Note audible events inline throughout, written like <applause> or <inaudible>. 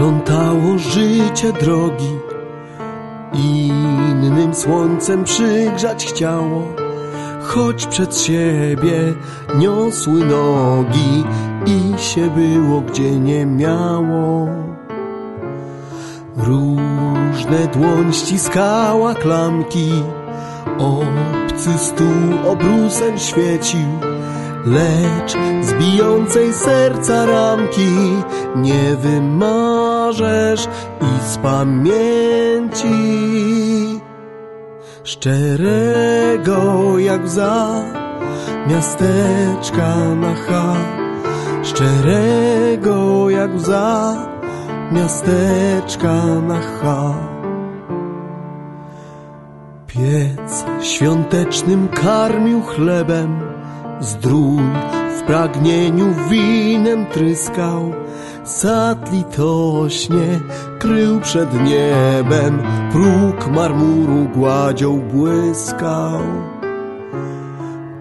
Splątało życie drogi. Innym słońcem przygrzać chciało. Choć przed siebie niosły nogi I się było gdzie nie miało. Różne dłoń ściskała klamki. Obcy stół obrusem świecił. Lecz z bijącej serca ramki Nie i z pamięci Szczerego jak za miasteczka na H Szczerego jak za miasteczka na H Piec świątecznym karmił chlebem Zdrój w pragnieniu winem tryskał Sad litośnie krył przed niebem Próg marmuru gładzią błyskał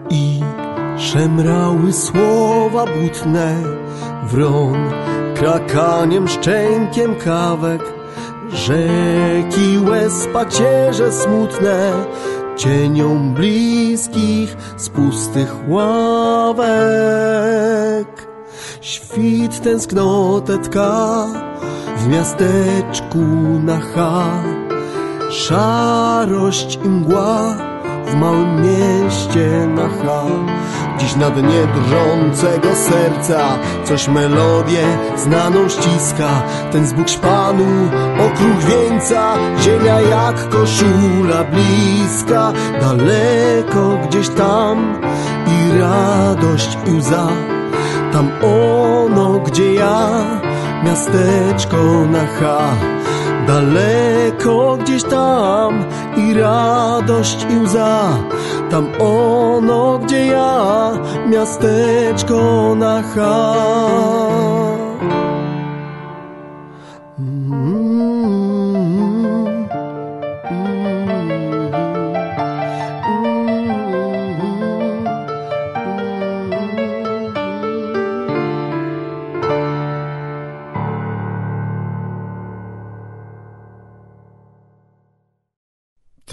I szemrały słowa butne Wron krakaniem, szczękiem kawek Rzeki łez pacierze smutne cienią bliskich z pustych ławek. Świt tęsknotę tka w miasteczku na H. Szarość i mgła w małym mieście na H. Dziś na dnie drżącego serca Coś melodię znaną ściska Ten zbóg szpanu, okruch wieńca Ziemia jak koszula bliska Daleko gdzieś tam I radość i łza Tam ono, gdzie ja Miasteczko na H. Daleko gdzieś tam i radość i łza. Tam ono, gdzie ja, miasteczko na H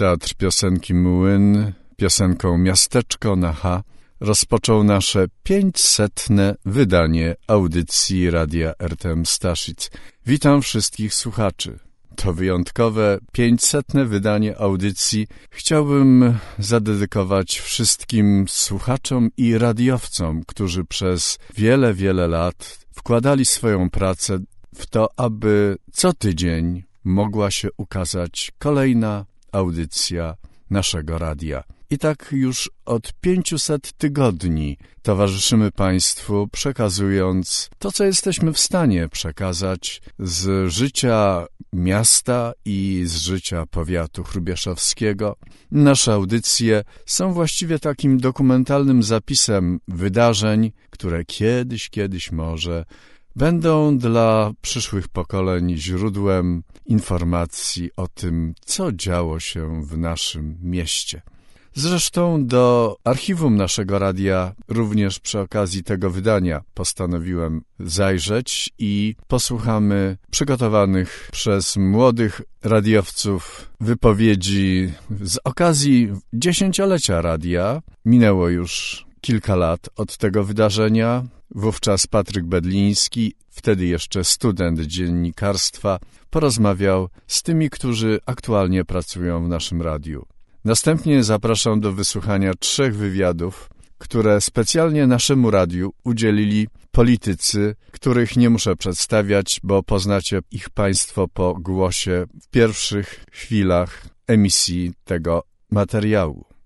Teatr Piosenki Młyn piosenką Miasteczko na H rozpoczął nasze 500. wydanie audycji Radia RTM Staszic. Witam wszystkich słuchaczy. To wyjątkowe 500. wydanie audycji chciałbym zadedykować wszystkim słuchaczom i radiowcom, którzy przez wiele, wiele lat wkładali swoją pracę w to, aby co tydzień mogła się ukazać kolejna audycja naszego radia. I tak już od 500 tygodni towarzyszymy Państwu, przekazując to, co jesteśmy w stanie przekazać z życia miasta i z życia powiatu chrubieszowskiego. Nasze audycje są właściwie takim dokumentalnym zapisem wydarzeń, które kiedyś, kiedyś może będą dla przyszłych pokoleń źródłem informacji o tym, co działo się w naszym mieście. Zresztą do archiwum naszego radia również przy okazji tego wydania postanowiłem zajrzeć i posłuchamy przygotowanych przez młodych radiowców wypowiedzi z okazji dziesięciolecia radia. Minęło już kilka lat od tego wydarzenia. Wówczas Patryk Bedliński, wtedy jeszcze student dziennikarstwa, porozmawiał z tymi, którzy aktualnie pracują w naszym radiu. Następnie zapraszam do wysłuchania trzech wywiadów, które specjalnie naszemu radiu udzielili politycy, których nie muszę przedstawiać, bo poznacie ich Państwo po głosie w pierwszych chwilach emisji tego materiału.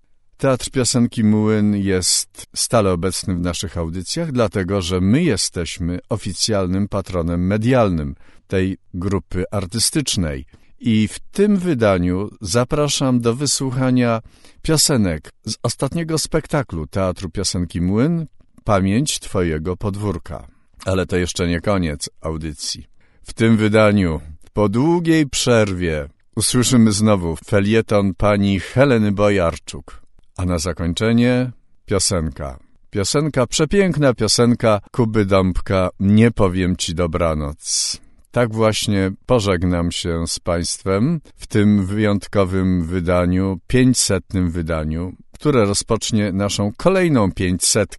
Teatr Piosenki Młyn jest stale obecny w naszych audycjach, dlatego że my jesteśmy oficjalnym patronem medialnym tej grupy artystycznej. I w tym wydaniu zapraszam do wysłuchania piosenek z ostatniego spektaklu Teatru Piosenki Młyn Pamięć Twojego podwórka. Ale to jeszcze nie koniec audycji. W tym wydaniu, po długiej przerwie, usłyszymy znowu felieton pani Heleny Bojarczuk. A na zakończenie piosenka. Piosenka, przepiękna piosenka Kuby Dąbka Nie powiem ci dobranoc. Tak właśnie pożegnam się z Państwem w tym wyjątkowym wydaniu, 500. wydaniu, które rozpocznie naszą kolejną 500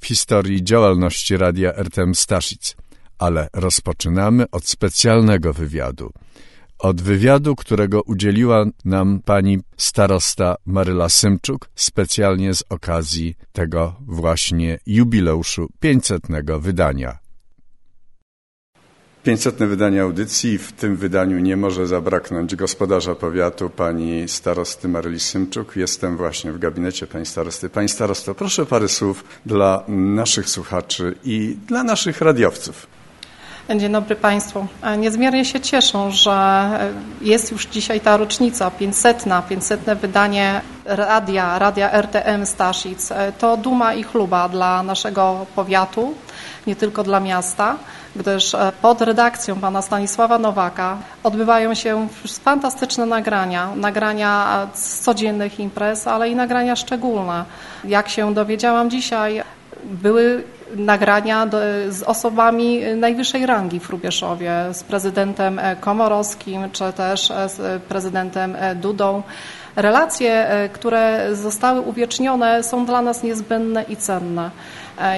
w historii działalności Radia RTM Staszic. Ale rozpoczynamy od specjalnego wywiadu. Od wywiadu, którego udzieliła nam pani starosta Maryla Symczuk specjalnie z okazji tego właśnie jubileuszu 500. wydania. 500. wydanie audycji. W tym wydaniu nie może zabraknąć gospodarza powiatu, pani starosty Maryli Symczuk. Jestem właśnie w gabinecie pani starosty. Pani starosto, proszę parę słów dla naszych słuchaczy i dla naszych radiowców. Dzień dobry Państwu. Niezmiernie się cieszę, że jest już dzisiaj ta rocznica 500, 500 wydanie radia, radia RTM Staszic. To duma i chluba dla naszego powiatu, nie tylko dla miasta, gdyż pod redakcją pana Stanisława Nowaka odbywają się fantastyczne nagrania, nagrania z codziennych imprez, ale i nagrania szczególne. Jak się dowiedziałam dzisiaj, były nagrania do, z osobami najwyższej rangi w Rubieszowie, z prezydentem Komorowskim, czy też z prezydentem Dudą. Relacje, które zostały uwiecznione są dla nas niezbędne i cenne.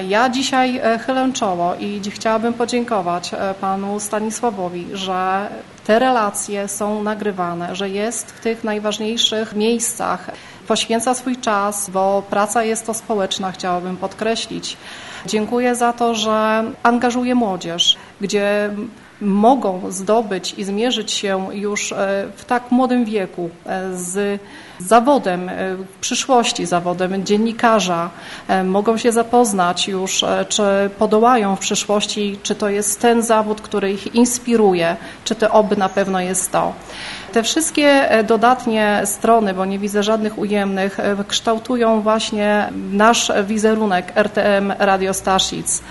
Ja dzisiaj chylę czoło i chciałabym podziękować panu Stanisławowi, że te relacje są nagrywane, że jest w tych najważniejszych miejscach, poświęca swój czas, bo praca jest to społeczna, chciałabym podkreślić. Dziękuję za to, że angażuje młodzież, gdzie mogą zdobyć i zmierzyć się już w tak młodym wieku z zawodem, w przyszłości zawodem dziennikarza, mogą się zapoznać już, czy podołają w przyszłości, czy to jest ten zawód, który ich inspiruje, czy to oby na pewno jest to. Te wszystkie dodatnie strony, bo nie widzę żadnych ujemnych, kształtują właśnie nasz wizerunek RTM Radio Staszic.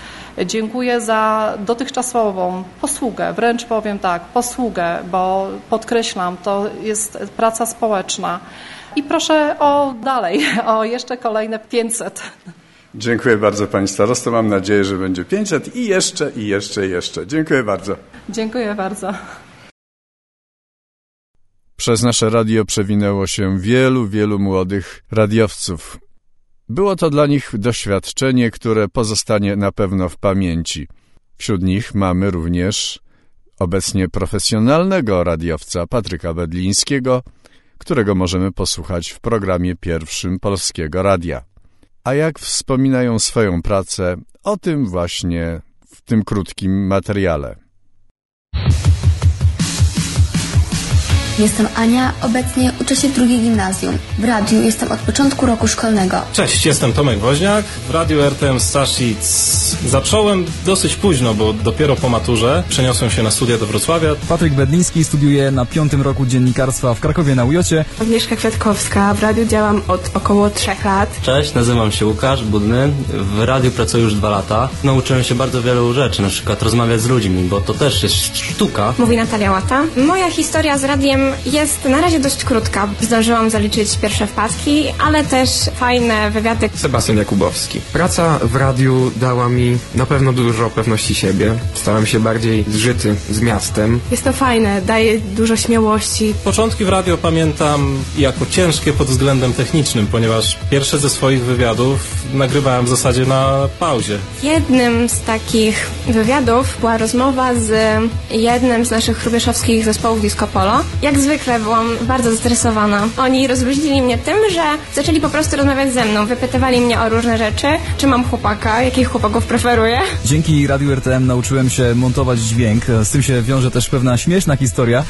Dziękuję za dotychczasową posługę, wręcz powiem tak, posługę, bo podkreślam, to jest praca społeczna. I proszę o dalej, <laughs> o jeszcze kolejne 500. Dziękuję bardzo Pani Starosto. Mam nadzieję, że będzie 500 i jeszcze, i jeszcze, i jeszcze. Dziękuję bardzo. Dziękuję bardzo. Przez nasze radio przewinęło się wielu, wielu młodych radiowców. Było to dla nich doświadczenie, które pozostanie na pewno w pamięci. Wśród nich mamy również obecnie profesjonalnego radiowca Patryka Bedlińskiego, którego możemy posłuchać w programie pierwszym Polskiego Radia. A jak wspominają swoją pracę, o tym właśnie w tym krótkim materiale. Jestem Ania, obecnie uczę się w drugiej gimnazjum. W radiu jestem od początku roku szkolnego. Cześć, jestem Tomek Woźniak. W radiu RTM Staszic zacząłem dosyć późno, bo dopiero po maturze przeniosłem się na studia do Wrocławia. Patryk Bedliński studiuje na piątym roku dziennikarstwa w Krakowie na Ujocie. Agnieszka Kwiatkowska. W radiu działam od około trzech lat. Cześć, nazywam się Łukasz Budny. W radiu pracuję już dwa lata. Nauczyłem się bardzo wielu rzeczy, na przykład rozmawiać z ludźmi, bo to też jest sztuka. Mówi Natalia Łata. Moja historia z radiem jest na razie dość krótka. Zdążyłam zaliczyć pierwsze wpadki, ale też fajne wywiady. Sebastian Jakubowski. Praca w radiu dała mi na pewno dużo pewności siebie. Stałem się bardziej zżyty z miastem. Jest to fajne, daje dużo śmiałości. Początki w radio pamiętam jako ciężkie pod względem technicznym, ponieważ pierwsze ze swoich wywiadów nagrywałem w zasadzie na pauzie. Jednym z takich wywiadów była rozmowa z jednym z naszych rubieszowskich zespołów Disco Polo. Jak zwykle byłam bardzo zestresowana. Oni rozluźnili mnie tym, że zaczęli po prostu rozmawiać ze mną. Wypytywali mnie o różne rzeczy, czy mam chłopaka, jakich chłopaków preferuję. Dzięki Radiu RTM nauczyłem się montować dźwięk. Z tym się wiąże też pewna śmieszna historia.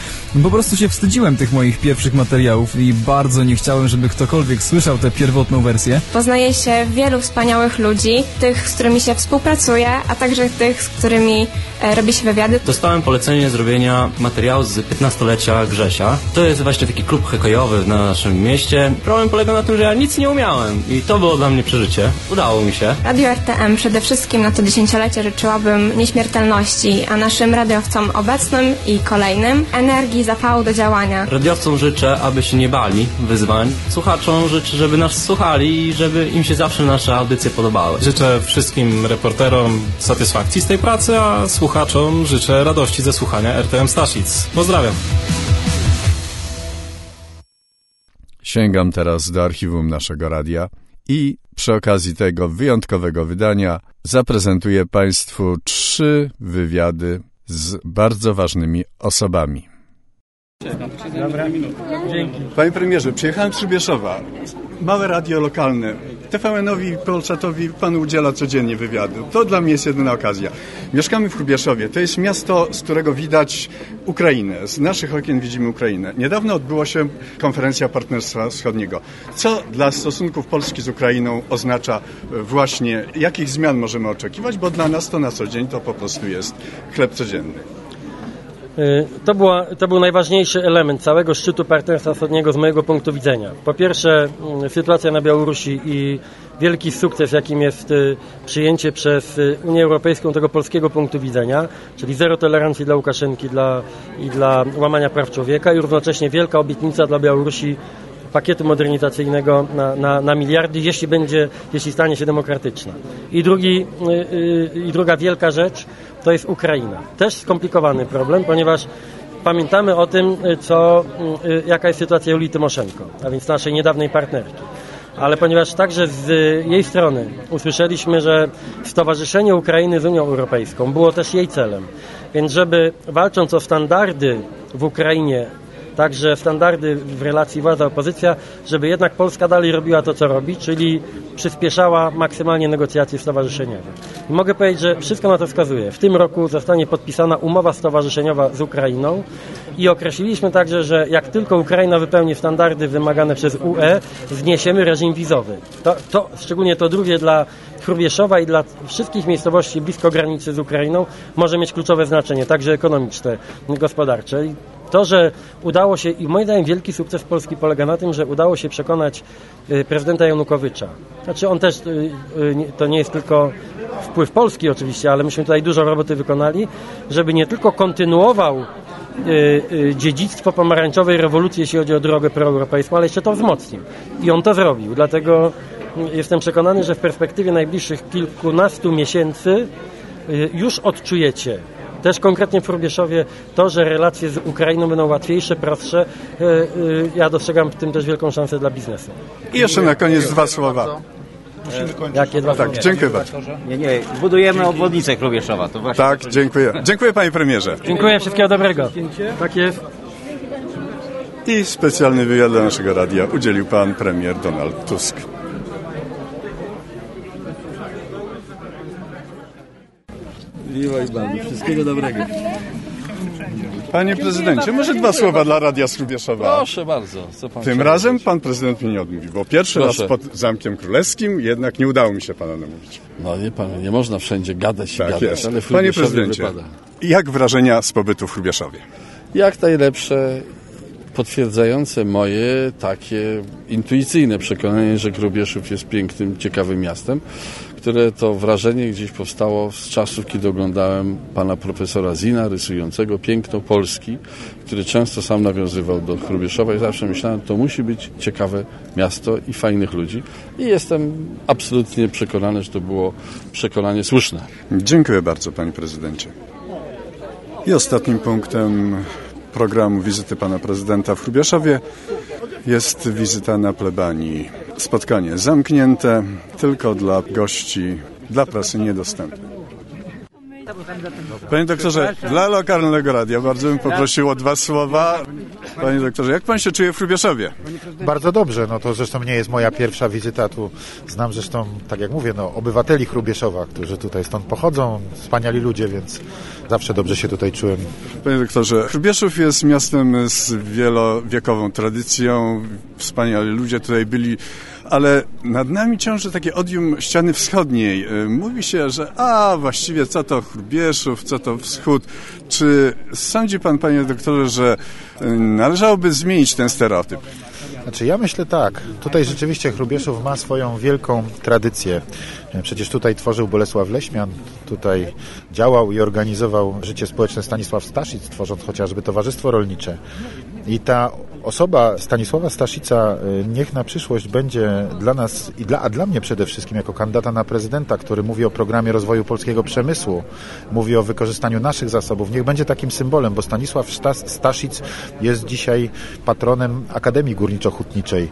Po prostu się wstydziłem tych moich pierwszych materiałów i bardzo nie chciałem, żeby ktokolwiek słyszał tę pierwotną wersję. Poznaje się wielu wspaniałych ludzi, tych, z którymi się współpracuje, a także tych, z którymi e, robi się wywiady. Dostałem polecenie zrobienia materiału z 15-lecia Grzesia. Grzesia. To jest właśnie taki klub hokejowy na naszym mieście. Problem polega na tym, że ja nic nie umiałem i to było dla mnie przeżycie. Udało mi się. Radio RTM przede wszystkim na to dziesięciolecie życzyłabym nieśmiertelności, a naszym radiowcom obecnym i kolejnym energii, zapału do działania. Radiowcom życzę, aby się nie bali wyzwań. Słuchaczom życzę, żeby nas słuchali i żeby im się zawsze nasze audycje podobały. Życzę wszystkim reporterom satysfakcji z tej pracy, a słuchaczom życzę radości ze słuchania RTM Staszic. Pozdrawiam. Sięgam teraz do archiwum naszego radia i przy okazji tego wyjątkowego wydania zaprezentuję Państwu trzy wywiady z bardzo ważnymi osobami. Panie premierze, przyjechałem z Przybieszowa. Małe radio lokalne. TVN-owi, Polsatowi pan udziela codziennie wywiadu. To dla mnie jest jedyna okazja. Mieszkamy w Hrubieszowie. To jest miasto, z którego widać Ukrainę. Z naszych okien widzimy Ukrainę. Niedawno odbyła się konferencja Partnerstwa Wschodniego. Co dla stosunków Polski z Ukrainą oznacza właśnie, jakich zmian możemy oczekiwać, bo dla nas to na co dzień to po prostu jest chleb codzienny. To, była, to był najważniejszy element całego szczytu partnerstwa wschodniego z mojego punktu widzenia. Po pierwsze, sytuacja na Białorusi i wielki sukces, jakim jest przyjęcie przez Unię Europejską tego polskiego punktu widzenia, czyli zero tolerancji dla Łukaszenki dla, i dla łamania praw człowieka i równocześnie wielka obietnica dla Białorusi pakietu modernizacyjnego na, na, na miliardy, jeśli będzie, jeśli stanie się demokratyczna. I, drugi, i druga wielka rzecz to jest Ukraina. Też skomplikowany problem, ponieważ pamiętamy o tym, co, jaka jest sytuacja Julii Tymoszenko, a więc naszej niedawnej partnerki. Ale ponieważ także z jej strony usłyszeliśmy, że stowarzyszenie Ukrainy z Unią Europejską było też jej celem, więc żeby walcząc o standardy w Ukrainie także standardy w relacji władza-opozycja, żeby jednak Polska dalej robiła to, co robi, czyli przyspieszała maksymalnie negocjacje stowarzyszeniowe. I mogę powiedzieć, że wszystko na to wskazuje. W tym roku zostanie podpisana umowa stowarzyszeniowa z Ukrainą i określiliśmy także, że jak tylko Ukraina wypełni standardy wymagane przez UE, zniesiemy reżim wizowy. To, to szczególnie to drugie dla Hrubieszowa i dla wszystkich miejscowości blisko granicy z Ukrainą może mieć kluczowe znaczenie, także ekonomiczne, gospodarcze. To, że udało się, i moim zdaniem wielki sukces Polski polega na tym, że udało się przekonać prezydenta Janukowycza. Znaczy on też, to nie jest tylko wpływ Polski oczywiście, ale myśmy tutaj dużo roboty wykonali, żeby nie tylko kontynuował dziedzictwo pomarańczowej rewolucji, jeśli chodzi o drogę proeuropejską, ale jeszcze to wzmocnił. I on to zrobił. Dlatego jestem przekonany, że w perspektywie najbliższych kilkunastu miesięcy już odczujecie też konkretnie w Hrubieszowie to, że relacje z Ukrainą będą łatwiejsze, prostsze. Ja dostrzegam w tym też wielką szansę dla biznesu. I jeszcze na koniec dwa słowa. Jakie dwa Tak, dziękuję bardzo. Nie, nie, budujemy obwodnicę Hrubieszowa. To właśnie Tak, dziękuję. Dziękuję panie premierze. Dziękuję, wszystkiego dobrego. Tak jest. I specjalny wywiad dla naszego radia udzielił pan premier Donald Tusk. Miłej Panu, wszystkiego dobrego. Panie prezydencie, może dwa słowa dla Radia Strubieszowa. Proszę bardzo. Co pan Tym chciał razem pan prezydent mnie nie odmówi, bo pierwszy Proszę. raz pod Zamkiem Królewskim jednak nie udało mi się pana namówić. No nie pan, nie można wszędzie gadać i Tak gadać, jest. ale w Panie prezydencie, wypada. jak wrażenia z pobytu w Hrubieszowie? Jak najlepsze, potwierdzające moje takie intuicyjne przekonanie, że Hrubieszów jest pięknym, ciekawym miastem, które to wrażenie gdzieś powstało z czasów, kiedy oglądałem pana profesora Zina, rysującego piękno Polski, który często sam nawiązywał do Hrubieszowa i zawsze myślałem, to musi być ciekawe miasto i fajnych ludzi. I jestem absolutnie przekonany, że to było przekonanie słuszne. Dziękuję bardzo, panie prezydencie. I ostatnim punktem programu wizyty pana prezydenta w Hrubieszowie jest wizyta na plebanii. Spotkanie zamknięte, tylko dla gości, dla prasy niedostępne. Panie doktorze, dla lokalnego radia bardzo bym poprosił o dwa słowa. Panie doktorze, jak pan się czuje w Hrubieszowie? Bardzo dobrze, no to zresztą nie jest moja pierwsza wizyta tu. Znam zresztą, tak jak mówię, no, obywateli Hrubieszowa, którzy tutaj stąd pochodzą, wspaniali ludzie, więc zawsze dobrze się tutaj czułem. Panie doktorze, Hrubieszów jest miastem z wielowiekową tradycją. Wspaniali ludzie tutaj byli ale nad nami ciąży takie odium ściany wschodniej. E, mówi się, że a właściwie co to Chrubieszów, co to wschód. Czy sądzi pan, panie doktorze, że e, należałoby zmienić ten stereotyp? Znaczy ja myślę tak, tutaj rzeczywiście Chrubieszów ma swoją wielką tradycję. Przecież tutaj tworzył Bolesław Leśmian, tutaj działał i organizował życie społeczne Stanisław Staszic, tworząc chociażby Towarzystwo Rolnicze. I ta osoba Stanisława Staszica y, niech na przyszłość będzie dla nas i dla, a dla mnie przede wszystkim jako kandydata na prezydenta, który mówi o programie rozwoju polskiego przemysłu, mówi o wykorzystaniu naszych zasobów, niech będzie takim symbolem, bo Stanisław Staszic jest dzisiaj patronem Akademii Górniczo-Hutniczej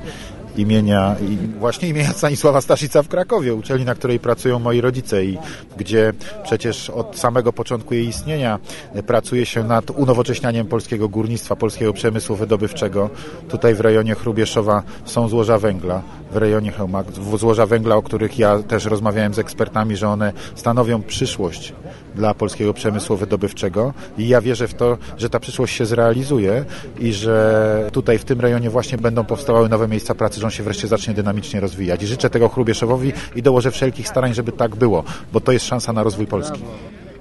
imienia, właśnie imienia <laughs> Stanisława Staszica w Krakowie, uczelni, na której pracują moi rodzice i gdzie przecież od samego początku jej istnienia pracuje się nad unowocześnianiem polskiego górnictwa, polskiego przemysłu wydobywczego. Tutaj w rejonie Chrubieszowa są złoża węgla, w rejonie Chełma, złoża węgla, o których ja też rozmawiałem z ekspertami, że one stanowią przyszłość dla polskiego przemysłu wydobywczego i ja wierzę w to, że ta przyszłość się zrealizuje i że tutaj w tym rejonie właśnie będą powstawały nowe miejsca pracy, że on się wreszcie zacznie dynamicznie rozwijać. I życzę tego Chrubieszowowi i dołożę wszelkich starań, żeby tak było, bo to jest szansa na rozwój Polski.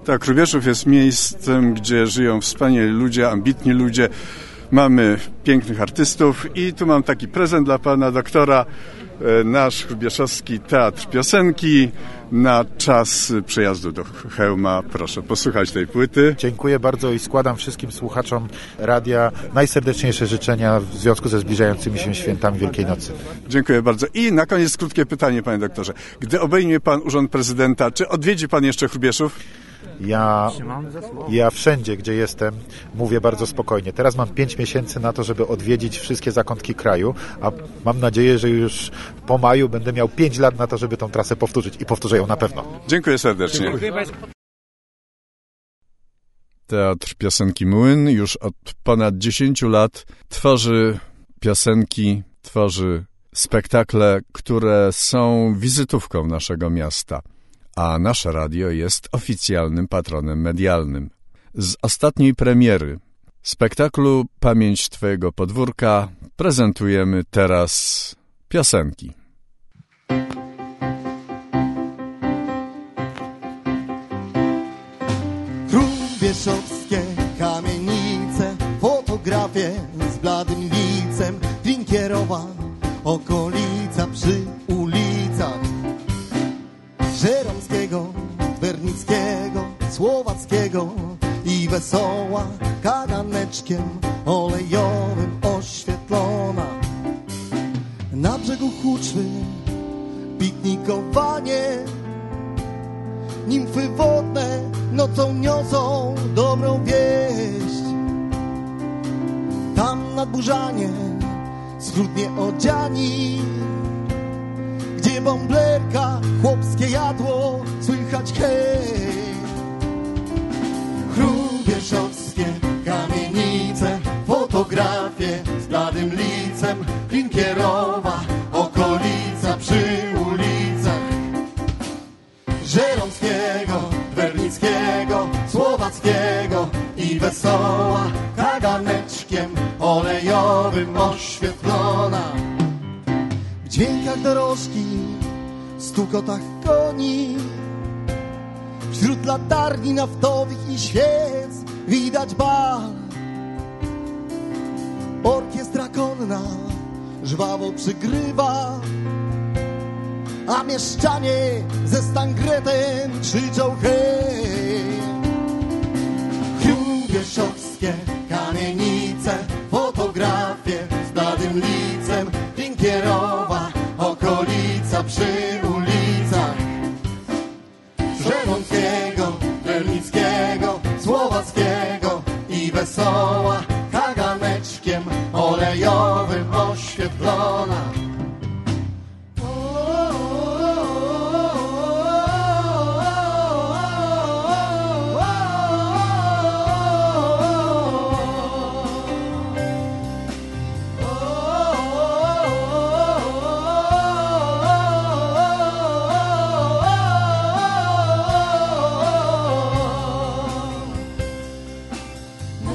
Tak, Chrubieszów jest miejscem, gdzie żyją wspaniali ludzie, ambitni ludzie. Mamy pięknych artystów i tu mam taki prezent dla pana doktora. E, nasz Chrubieszowski Teatr Piosenki na czas przejazdu do Chełma. Proszę posłuchać tej płyty. Dziękuję bardzo i składam wszystkim słuchaczom radia najserdeczniejsze życzenia w związku ze zbliżającymi się świętami Wielkiej Nocy. Dziękuję bardzo. I na koniec krótkie pytanie, panie doktorze. Gdy obejmie pan urząd prezydenta, czy odwiedzi pan jeszcze Chrubieszów? Ja, ja wszędzie, gdzie jestem, mówię bardzo spokojnie. Teraz mam pięć miesięcy na to, żeby odwiedzić wszystkie zakątki kraju, a mam nadzieję, że już po maju będę miał pięć lat na to, żeby tą trasę powtórzyć i powtórzę ją na pewno. Dziękuję serdecznie. Dziękuję. Teatr Piosenki Młyn już od ponad 10 lat tworzy piosenki, tworzy spektakle, które są wizytówką naszego miasta a nasze radio jest oficjalnym patronem medialnym. Z ostatniej premiery spektaklu Pamięć Twojego Podwórka prezentujemy teraz piosenki. Krubieszowskie kamienice, fotografie z bladym licem, Drinkierowa, okolica przy I wesoła kaganeczkiem olejowym oświetlona. Na brzegu huczmy piknikowanie, nimfy wodne nocą niosą dobrą wieść. Tam nad burzanie schludnie odziani gdzie bąblerka, chłopskie jadło, słychać hej. Chrubieszowskie kamienice, fotografie z bladym licem, Klinkierowa, okolica przy ulicach. Żeromskiego, Wernickiego, Słowackiego i Wesoła, kaganeczkiem olejowym oświetlona dźwiękach dorożki, stukotach koni. Wśród latarni naftowych i świec widać bal. Orkiestra konna żwawo przygrywa, a mieszczanie ze stangretem krzyczą hej. Hrubieszowskie kamienice, fotografie z bladym licem, Pinkierowa, okolica przy I Wesoła kaganeczkiem olejowym oświetlona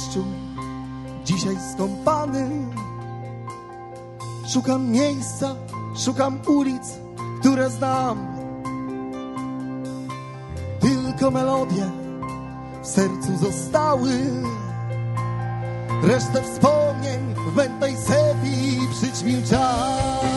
deszczu, dzisiaj skąpany, Szukam miejsca, szukam ulic, które znam. Tylko melodie w sercu zostały. Resztę wspomnień w mętnej sepi przyćmił czas.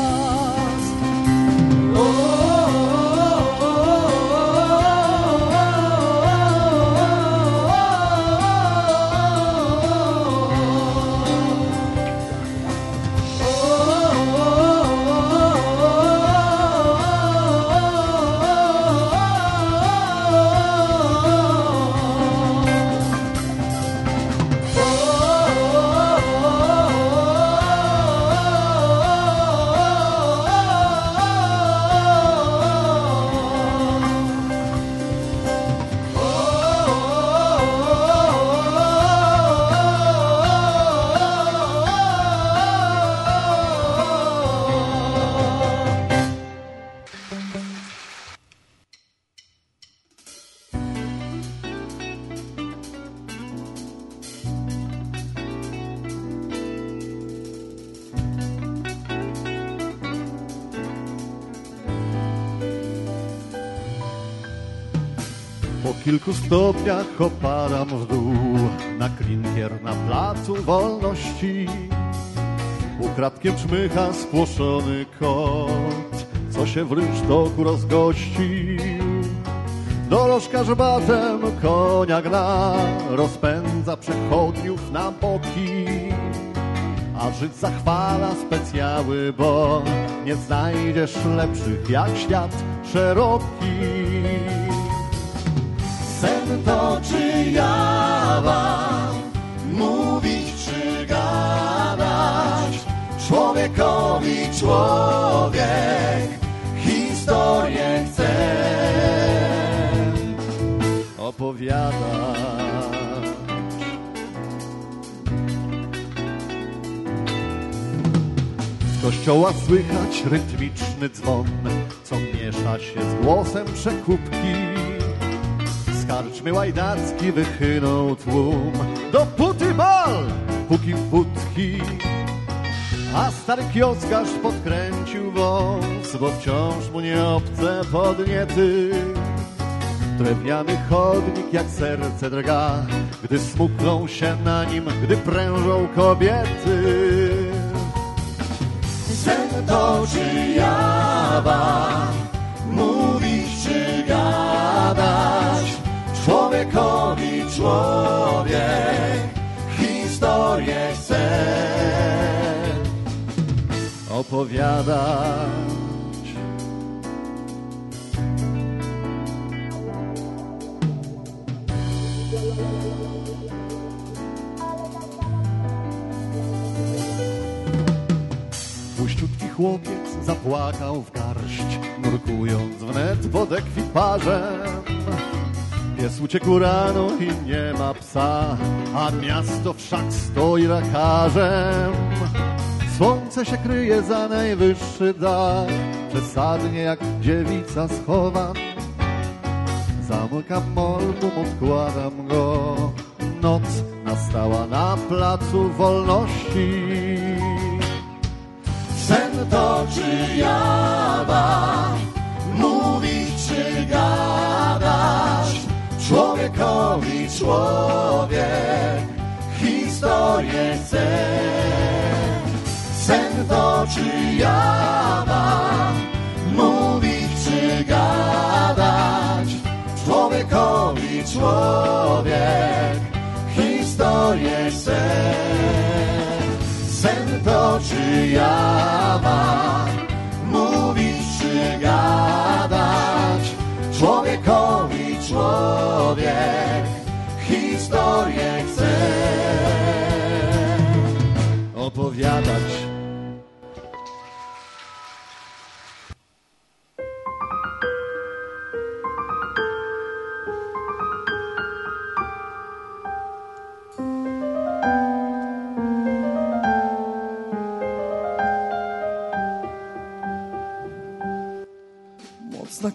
Kilku stopniach opadam w dół na klinkier na placu wolności. Ukradkiem czmycha spłoszony kot, co się w rynsztoku rozgościł. Dorożka żbatem konia gra, rozpędza przechodniów na boki. A żyć zachwala specjały, bo nie znajdziesz lepszych jak świat szeroki. To czy jawa, mówić czy gadać, człowiekowi człowiek historię chce opowiadać. Kościoła słychać rytmiczny dzwon, co miesza się z głosem przekupki. Karczmy łajdacki wychynął tłum, dopóty bal, póki wódki. A stary kioskarz podkręcił wąs, bo wciąż mu nie obce podniety. Drewniany chodnik jak serce drga, gdy smuklą się na nim, gdy prężą kobiety. Sen to czy jawa, mówić czy człowiek historię chce opowiadać. Puściutki chłopiec zapłakał w garść, nurkując wnet pod ekwiparzem. Pies uciekł rano i nie ma psa, a miasto wszak stoi lekarzem. Słońce się kryje za najwyższy dach, przesadnie jak dziewica schowam. Zamykam molbum, odkładam go, noc nastała na placu wolności. Sen to czy jawa, mówić czy gadać, człowiekowi człowiek historię chce. Sen to czy jawa, mówić czy gadać, człowiekowi człowiek historię chce. Sen to czy jawa, mówić czy gadać, człowiekowi człowiek historię chcę opowiadać.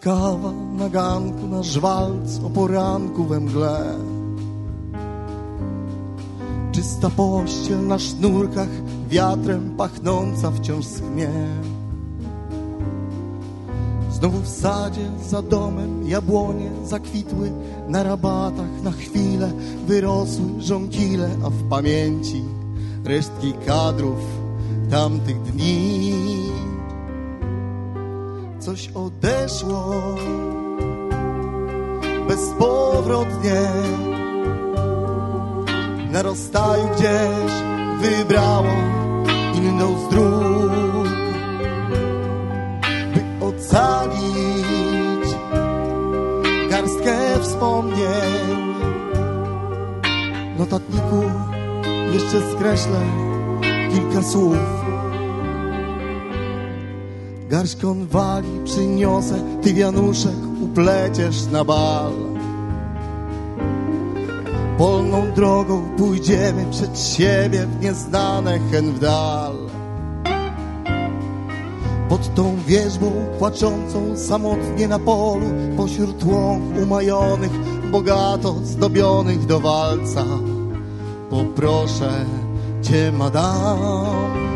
Kawa na ganku, nasz walc o poranku we mgle. Czysta pościel na sznurkach, wiatrem pachnąca wciąż schnie. Znowu w sadzie za domem jabłonie zakwitły na rabatach na chwilę wyrosły żonkile, a w pamięci resztki kadrów tamtych dni. Coś odeszło bezpowrotnie na rozstaju gdzieś wybrało inną z dróg, by ocalić garstkę wspomnień. Notatniku jeszcze skreślę kilka słów. Garść konwali przyniosę, ty wianuszek upleciesz na bal. Polną drogą pójdziemy przed siebie w nieznane hen w dal. Pod tą wierzbą płaczącą samotnie na polu, pośród łąk umajonych, bogato zdobionych do walca. Poproszę cię, madam.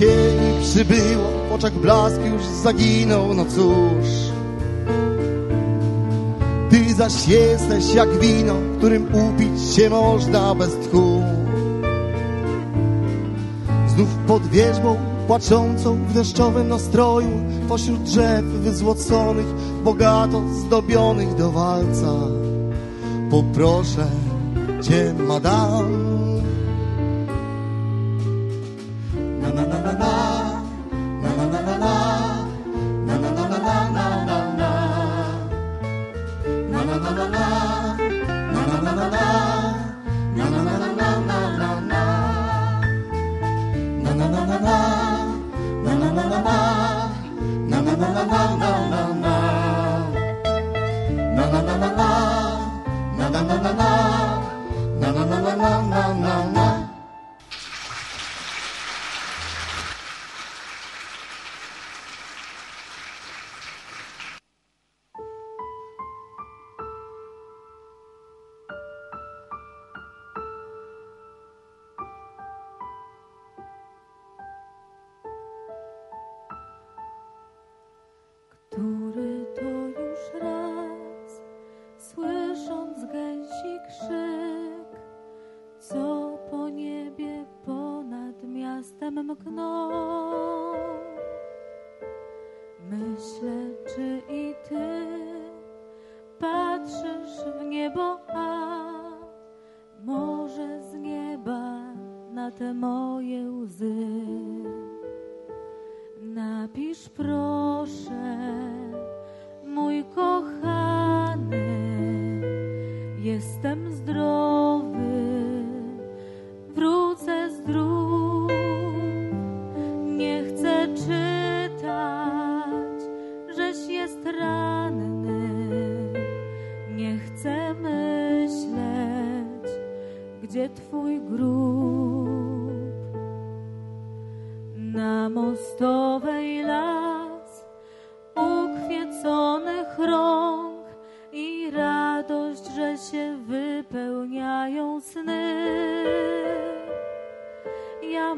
Jesieni przybyło, w oczach blask już zaginął, no cóż. Ty zaś jesteś jak wino, którym upić się można bez tchu. Znów pod wierzbą płaczącą w deszczowym nastroju, pośród drzew wyzłoconych, bogato zdobionych do walca. Poproszę cię, madam.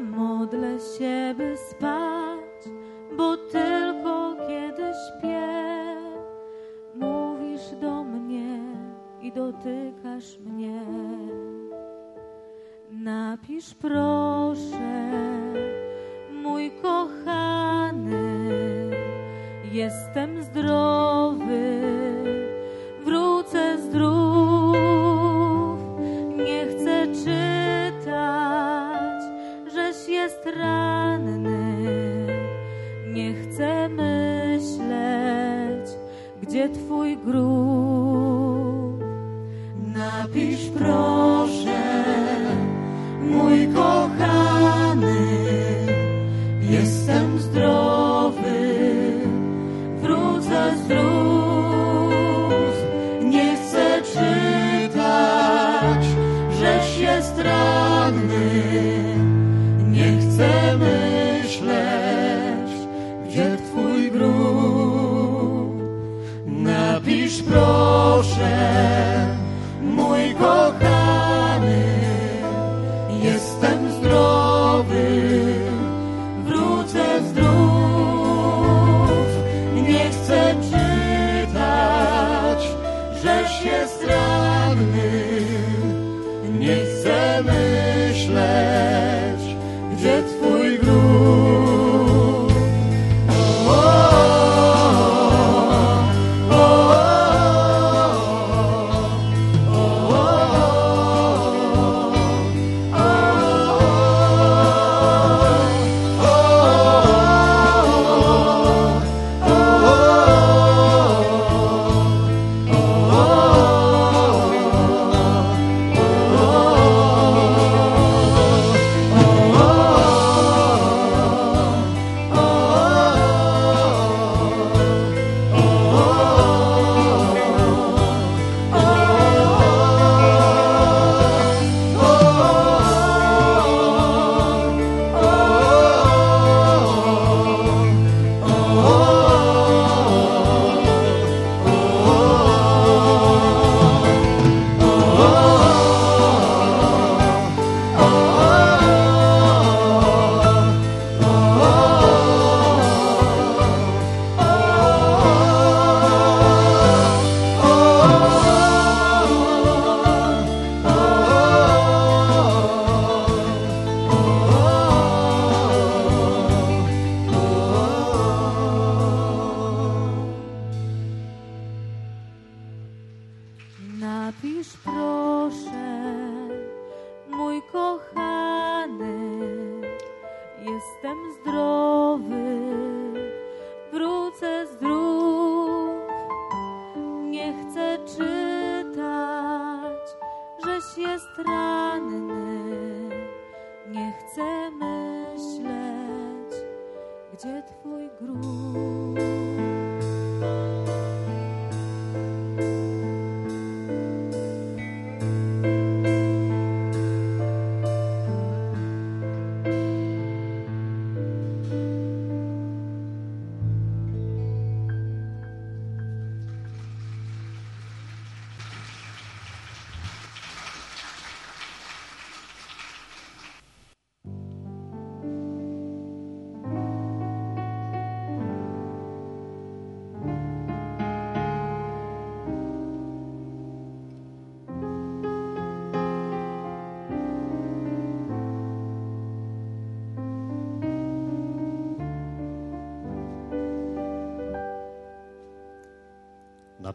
Modlę się, by spać, bo tylko kiedy śpię, mówisz do mnie i dotykasz mnie. Napisz proszę, mój kochany, jestem zdrowy,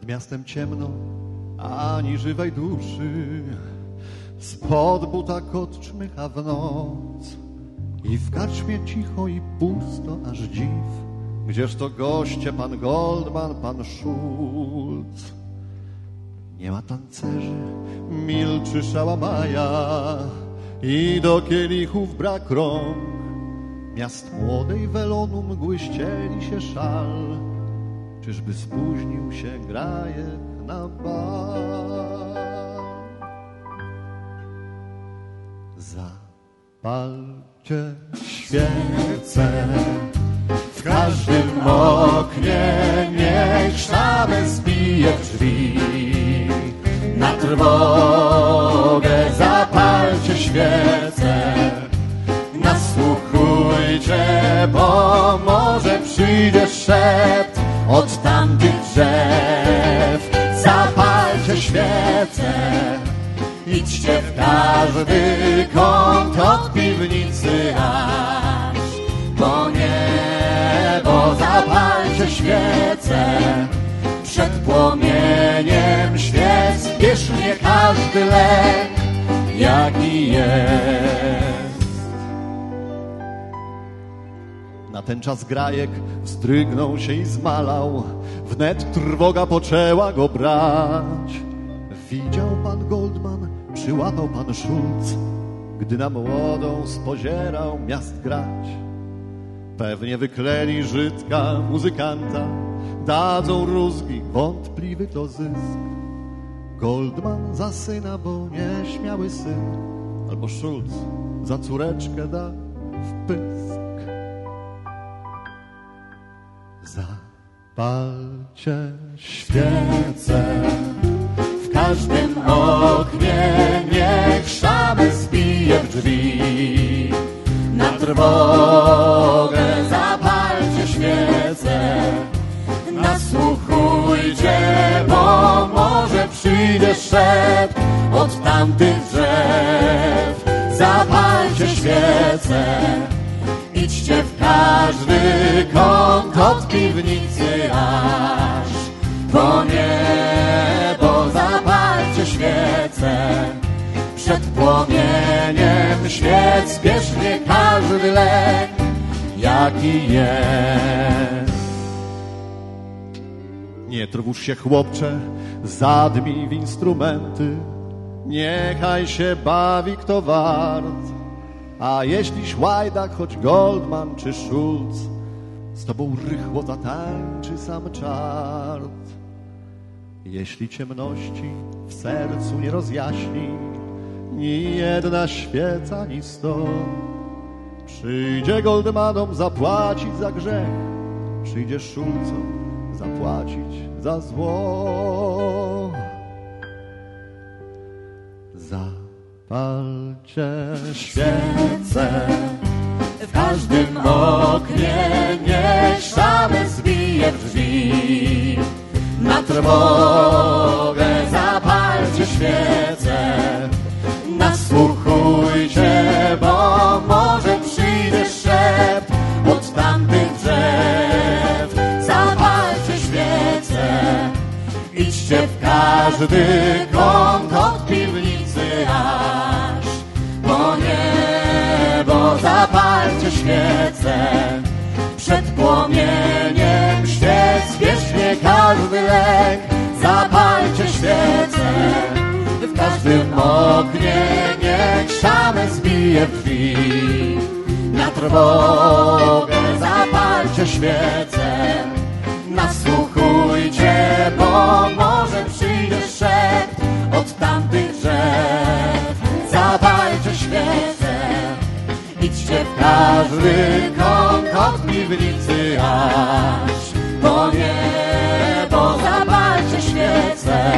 miastem ciemno, ani żywej duszy. Spod buta kot czmycha w noc i w karczmie cicho i pusto aż dziw. Gdzież to goście pan Goldman, pan Schulz? Nie ma tancerzy, milczy szałamaja i do kielichów brak rąk. Miast młodej welonu mgły ścieli się szal. Czyżby spóźnił się grajek na bal? Zapalcie świece w każdym oknie, niech sztabę zbije drzwi. Na trwogę zapalcie świece, nasłuchujcie, bo może przyjdzie szept każdy kąt od piwnicy aż po niebo. Zapalcie świece, przed płomieniem świec bierznie każdy lek, jaki jest. Na ten czas grajek wzdrygnął się i zmalał. wnet trwoga poczęła go brać. Widział Goldman, przyłapał pan Schulz, gdy na młodą spozierał miast grać. Pewnie wykleli Żydka, muzykanta, dadzą rózgi, wątpliwy to zysk. Goldman za syna, bo nieśmiały syn, albo Schulz za córeczkę da w pysk. Zapalcie świece w każdym oknie, niech szamy zbije w drzwi. Na trwogę zapalcie świece, nasłuchujcie, bo może przyjdzie szept od tamtych drzew. Zapalcie świece, idźcie w każdy kąt od piwnicy aż po niebo. Świece, przed płomieniem świec spiesznie każdy lek, jaki jest. Nie trwóż się, chłopcze, zadmij w instrumenty, niechaj się bawi kto wart. A jeśliś łajdak, choć Goldman czy Schulz, z tobą rychło zatańczy sam czart. Jeśli ciemności w sercu nie rozjaśni, ni jedna świeca, ni sto, przyjdzie Goldmanom zapłacić za grzech, przyjdzie Schulzom zapłacić za zło. Zapalcie świece w każdym oknie, niech szamy zbije drzwi. Trwogę zapalcie świece, nasłuchujcie, bo może przyjdzie szept od tamtych drzew. Zapalcie świece, idźcie w każdy kąt od piwnicy aż po niebo. Zapalcie świece, przed płomieniem wiecznie każdy lek. Zapalcie świece, w każdym oknie niech szamy zbije w. Na trwogę zapalcie świece, nasłuchujcie, bo może przyjdzie szept od tamtych drzew. Zapalcie świece, idźcie w każdy kąt od aż po niebo. Zapalcie świece,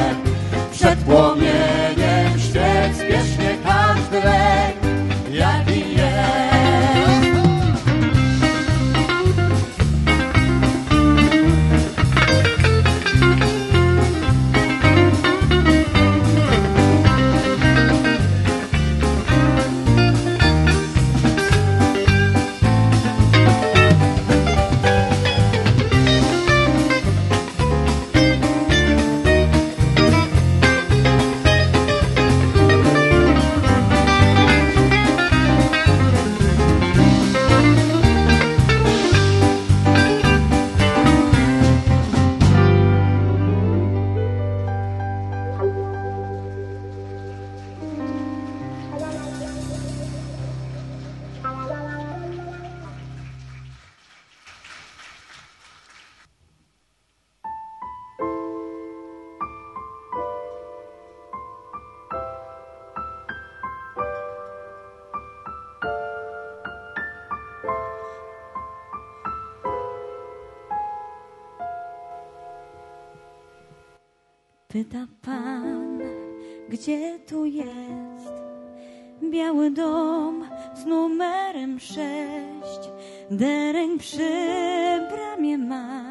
przed płomieniem świec spiesznie każdy lek, Pyta pan, gdzie tu jest biały dom z numerem sześć. Dereń przy bramie ma,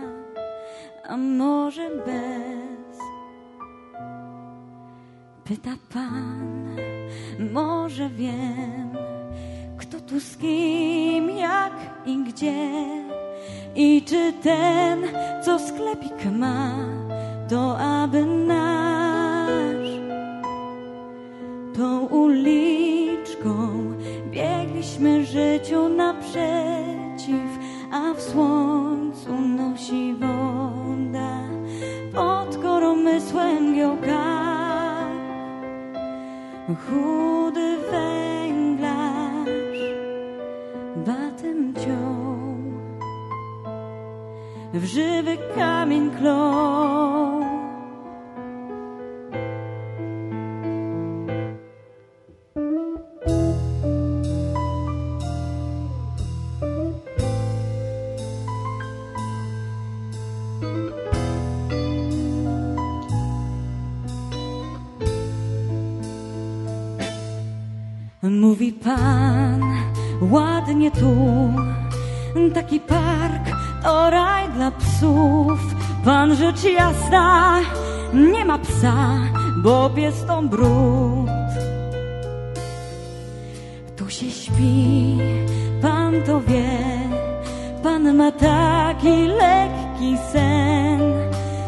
a może bez. Pyta pan, może wiem, kto tu z kim, jak i gdzie. I czy ten, co sklepik ma, to aby nasz tą uliczką biegliśmy życiu naprzeciw, a w słońcu nosi woda umysłem giełka. Chudy węglarz batem ciął, w żywy kamień klął. Brud. Tu się śpi, pan to wie, pan ma taki lekki sen.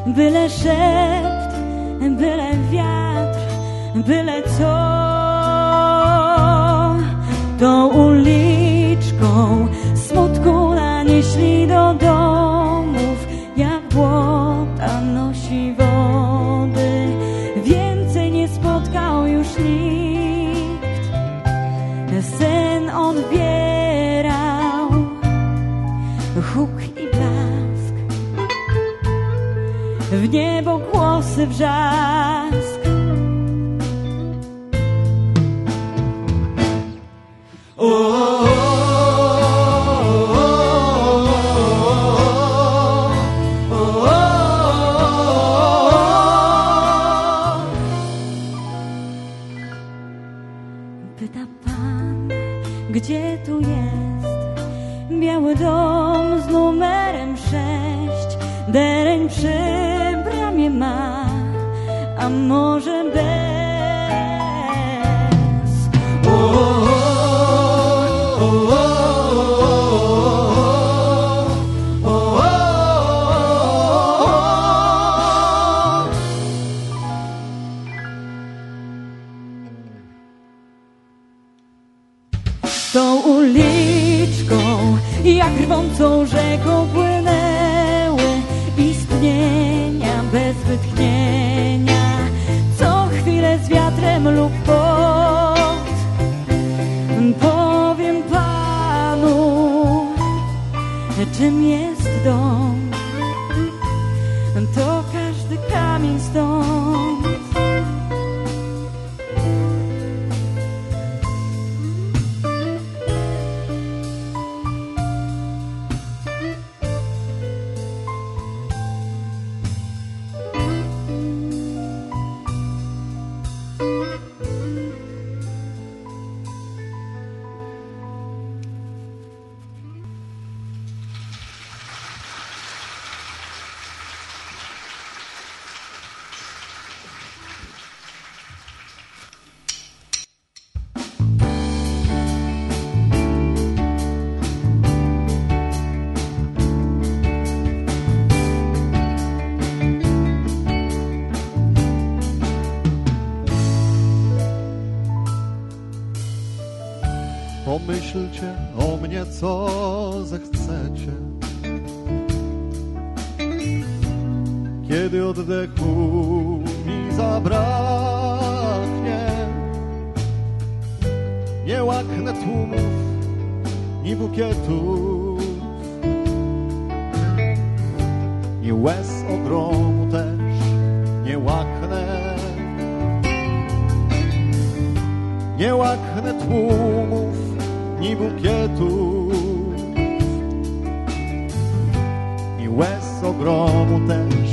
Byle szept, byle wiatr, byle co W niebo głosy wrzask. Łez ogromu też nie łaknę. Nie łaknę tłumów ni bukietów i łez ogromu też.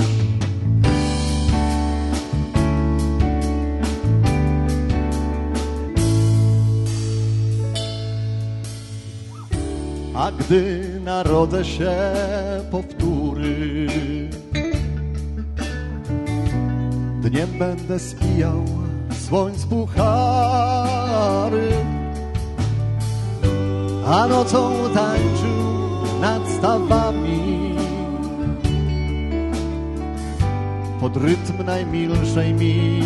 A gdy narodzę się będę spijał słońc puchary a nocą tańczył nad stawami. Pod rytm najmilszej mi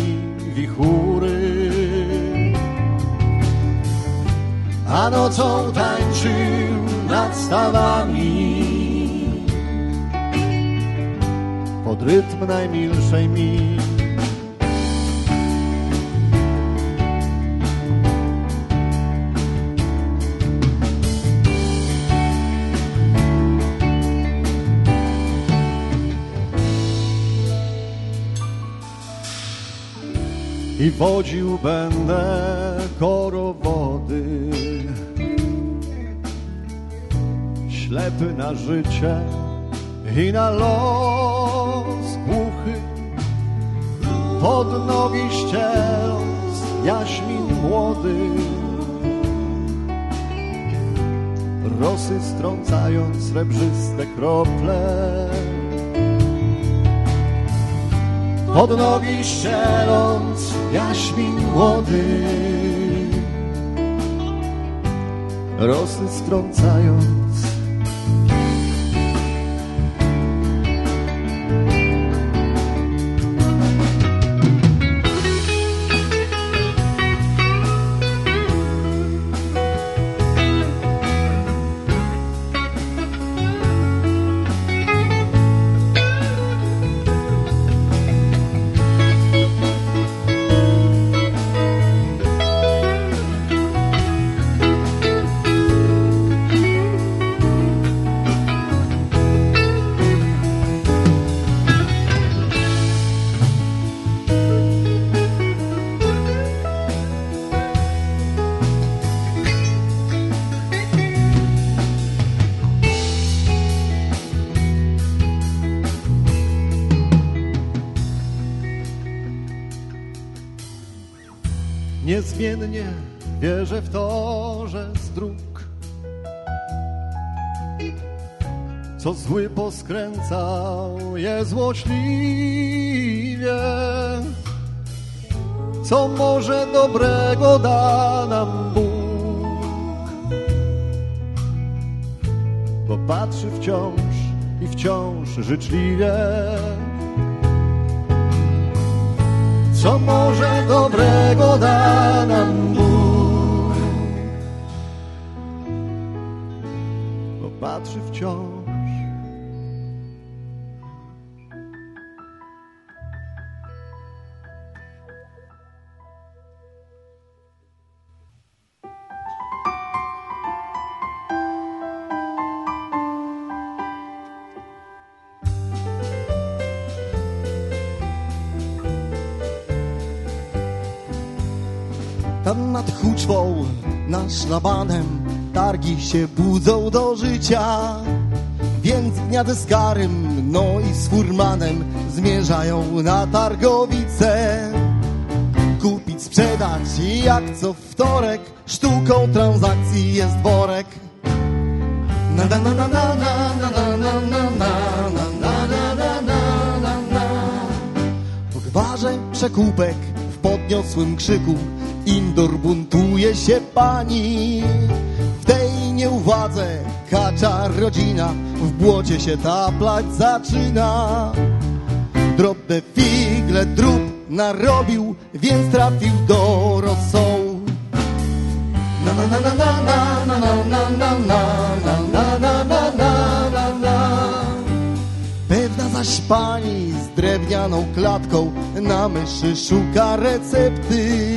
wichury. A nocą tańczył nad stawami. Pod rytm najmilszej mi. Wodził będę korowody. Ślepy na życie i na los głuchy. Pod nogi ścieląc jaśmin młody. Rosy strącając srebrzyste krople Pod nogi ścieląc jaśmin młody. Rosy strącając Co zły poskręcał je złośliwie Co może dobrego da nam Bóg Bo patrzy wciąż i wciąż życzliwie co może dobrego da nam Bóg. Bo patrzy wciąż. Targi się budzą do życia Więc dnia ze Skarym, no i z Furmanem Zmierzają na targowicę Kupić, sprzedać i jak co wtorek Sztuką transakcji jest worek na na na na na na na na na na na na na gwarze przekupek w podniosłym krzyku Indur buntuje się pani nieuwadze kacza rodzina W błocie się taplać zaczyna Drobne figle drób narobił Więc trafił do rosołu na na na na na na na na na na na na na na na na na Pewna zaś pani z drewnianą klatką Na myszy szuka recepty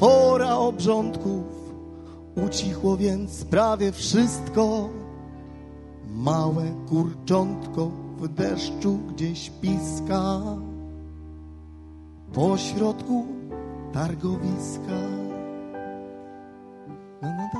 pora obrządków. Ucichło więc prawie wszystko. Małe kurczątko w deszczu gdzieś piska. Po środku targowiska. Na na na na na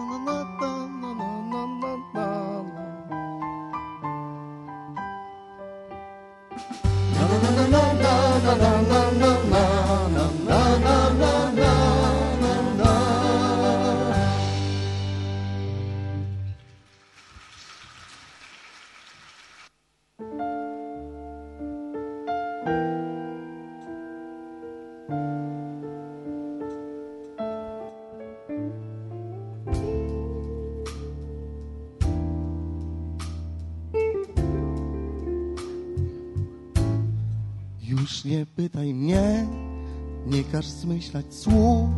każ zmyślać słów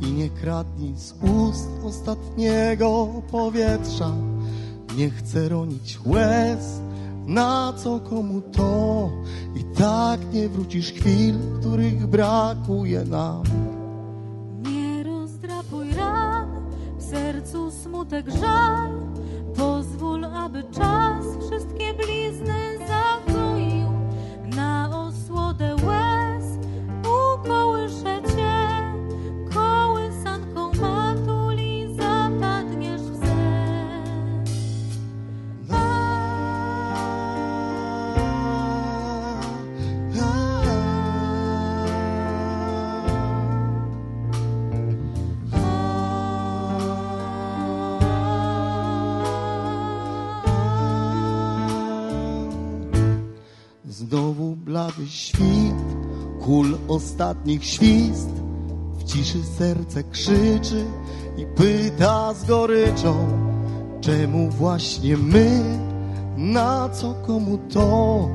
i nie kradnij z ust ostatniego powietrza. Nie chcę ronić łez, na co komu to? I tak nie wrócisz chwil, których brakuje nam. Znowu blady świt, kul ostatnich świst. W ciszy serce krzyczy i pyta z goryczą, czemu właśnie my, na co komu to?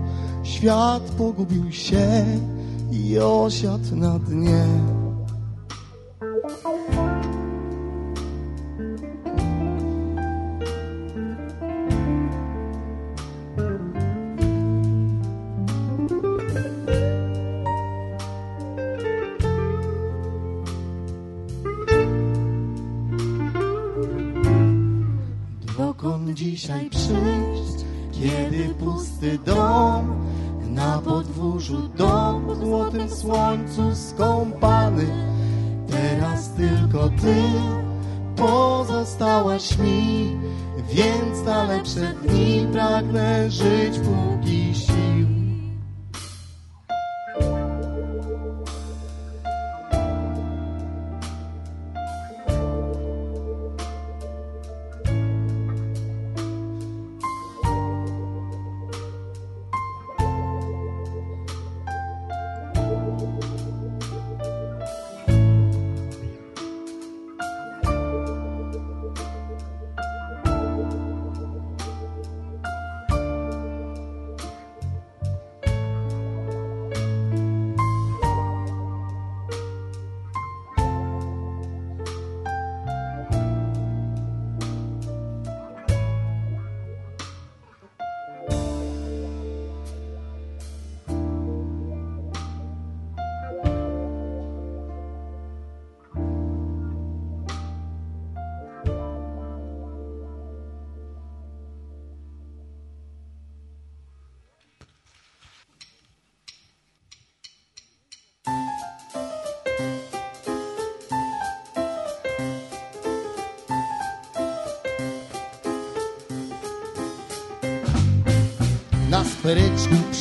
Świat pogubił się i osiadł na dnie.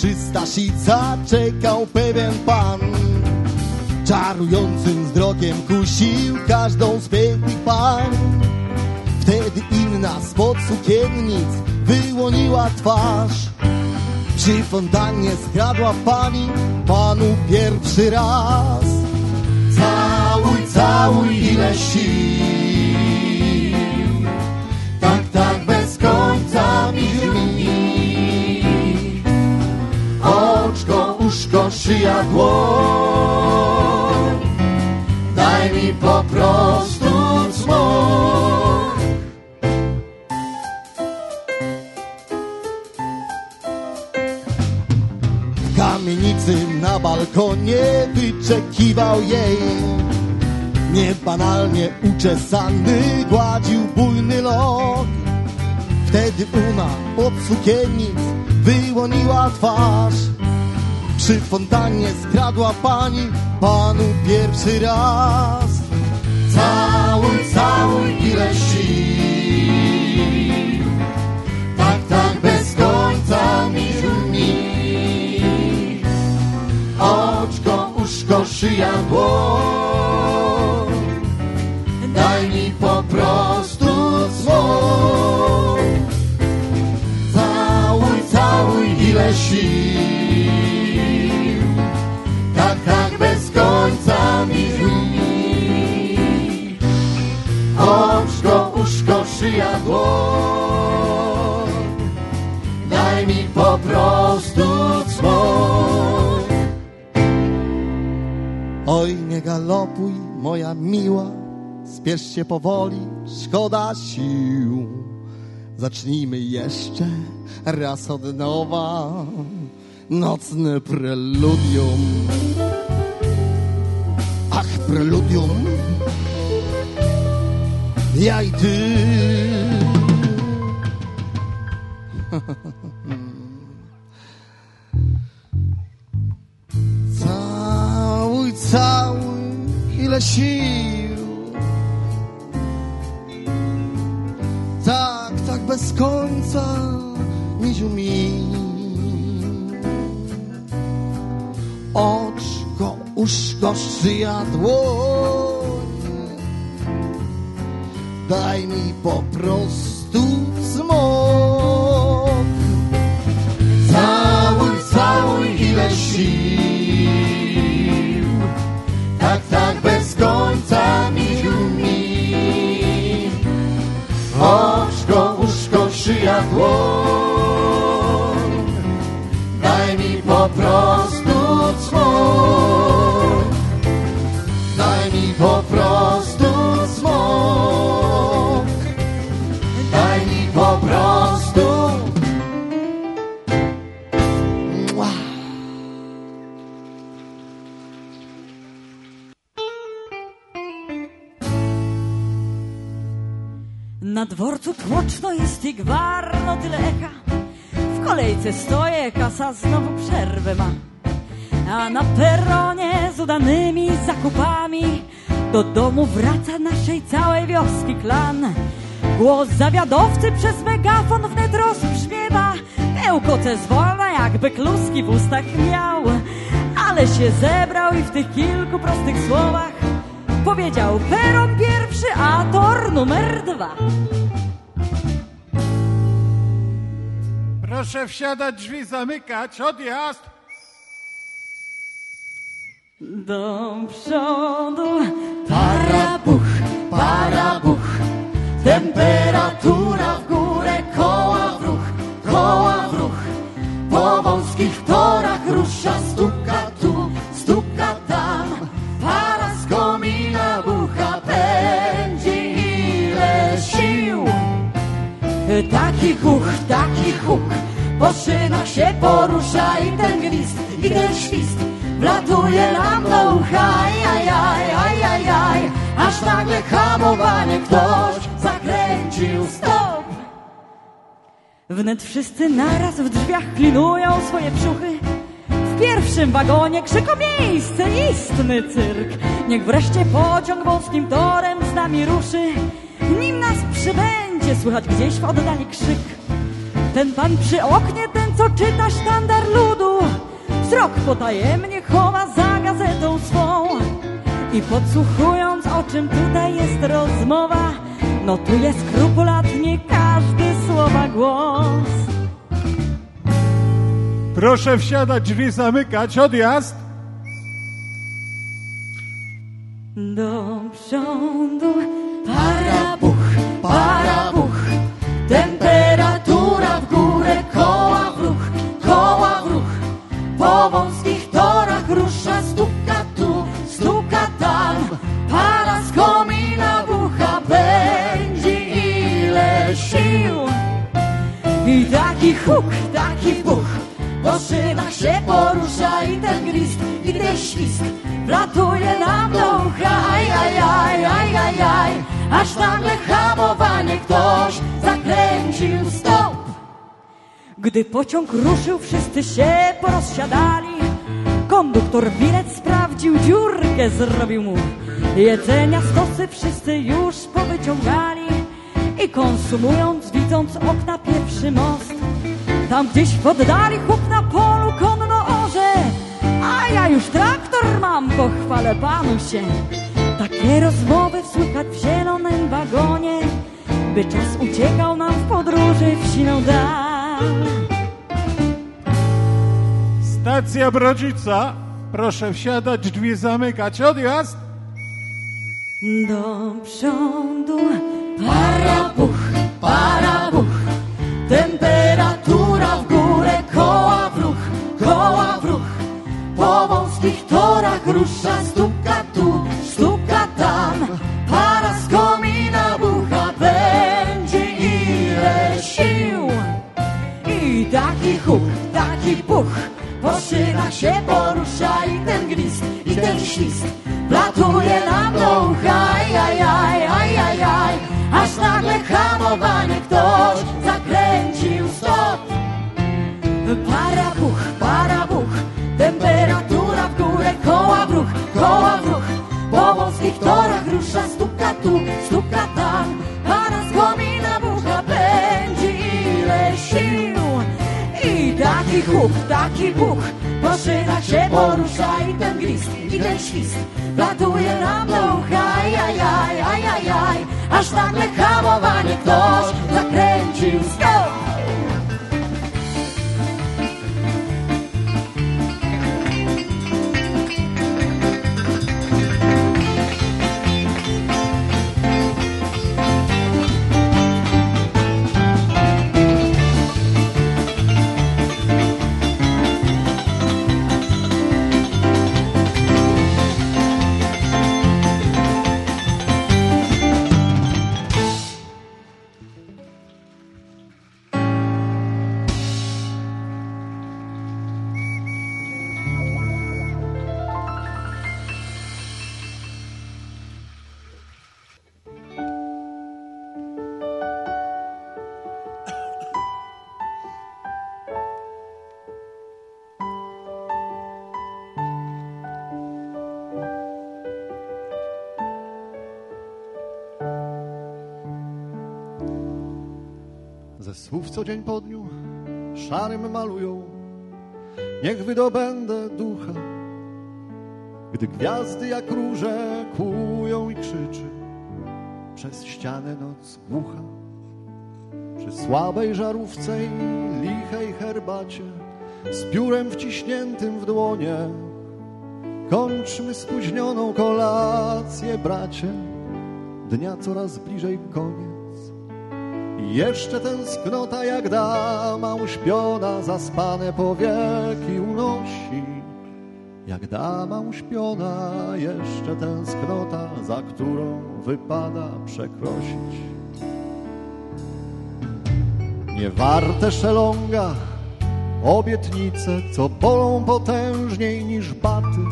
Przy Staszica czekał pewien pan. Czarującym wzrokiem kusił każdą z pięknych pań. Wtedy inna spod sukiennic wyłoniła twarz. Przy fontannie skradła pani panu pierwszy raz. Całuj, całuj ile sił. Dłoń. Daj mi po prostu cmok. W kamienicy na balkonie wyczekiwał jej. Niebanalnie uczesany gładził bujny lok. Wtedy Una od sukiennic wyłoniła twarz. Przy fontannie skradła pani panu pierwszy raz. Całuj, całuj ile sił. Tak, tak bez końca mi żmi. Oczko, uszko, szyja, dłoń. Daj mi po prostu dzwon. Całuj, całuj ile sił. gońcami dni. Oczko, uszko, szyja, dłoń, daj mi po prostu dzwoń. Oj, nie galopuj, moja miła, spiesz się powoli, szkoda sił. Zacznijmy jeszcze raz od nowa nocne preludium. Preludium, ja i ty. <laughs> Całuj, całuj, ile sił. Tak, tak bez końca, miziu mi. Oczko, uszko, szyja, dłoń. Daj mi po prostu smok. Całuj, całuj, ile sił. Na dworcu tłoczno jest i gwarno tyle echa. W kolejce stoję, kasa znowu przerwę ma. A na peronie z udanymi zakupami do domu wraca naszej całej wioski klan. Głos zawiadowcy przez megafon wnet rozbrzmiewa. Bełkoce zwolna, jakby kluski w ustach miał. Ale się zebrał i w tych kilku prostych słowach powiedział peron pierwszy, a tor numer dwa. Proszę wsiadać, drzwi zamykać, odjazd! Do przodu Parabuch, parabuch, temperatura w górę, koła w ruch, koła w ruch. Po wąskich torach Taki huch, taki huk. Po szynach się porusza i ten gwizd, i ten świst. Wlatuje nam do ucha, aj, aj, aj, aj, aj Aż nagle hamowanie ktoś zakręcił stop Wnet wszyscy naraz w drzwiach klinują swoje brzuchy. W pierwszym wagonie krzyk o miejsce, istny cyrk. Niech wreszcie pociąg wąskim torem z nami ruszy. Nim nas przybędzie, słychać gdzieś w oddali krzyk. Ten pan przy oknie, ten co czyta sztandar ludu, wzrok potajemnie chowa za gazetą swą. I podsłuchując, o czym tutaj jest rozmowa, notuje skrupulatnie każdy słowa głos. Proszę wsiadać, drzwi zamykać, odjazd! Taki huk, taki buch Po szynach się porusza i ten gwizd, i ten świst Wlatuje nam do ucha, aj, aj, aj, aj, aj, aj Aż nagle hamowanie ktoś zakręcił stop Gdy pociąg ruszył, wszyscy się porozsiadali. Konduktor bilet sprawdził, dziurkę zrobił mu. Jedzenia stosy wszyscy już powyciągali. I konsumując, widząc okna pierwszy most. Tam gdzieś w oddali chłop na polu konno orze. A ja już traktor mam, pochwalę panu się. Takie rozmowy słychać w zielonym wagonie. By czas uciekał nam w podróży w siną dal. Stacja Brodzica, proszę wsiadać, drzwi zamykać, odjazd! Do przodu Parabuch, para buch. Wąskich torach rusza, stuka tu, stuka tam. Para z komina bucha, będzie ile sił. I taki huk, taki puch, po szynach się porusza i ten gwizd, i ten świst. Wlatuje nam do ucha, aj, aj, aj, aj, aj. Aż nagle hamowanie ktoś zakręcił stop. Para buch, koła w ruch. Po wąskich torach rusza, stuka tu, stuka tam. Para z komina bucha, będzie ile. I taki huk, taki buch, po szynach się porusza i ten gwizd, i ten świst. Wlatuje nam do ucha, aj, aj, aj, aj, aj, aj. Aż nagle hamowanie ktoś zakręcił stop. Słów co dzień po dniu szarym malują, niech wydobędę ducha. Gdy gwiazdy jak róże kłują i krzyczy, przez ścianę noc głucha. Przy słabej żarówce i lichej herbacie, z piórem wciśniętym w dłonie, kończmy spóźnioną kolację, bracie, dnia coraz bliżej koniec. Jeszcze tęsknota jak dama uśpiona, zaspane powieki unosi. Jak dama uśpiona, jeszcze tęsknota, za którą wypada przekrosić. Nie warte szelonga, obietnice, co bolą potężniej niż baty.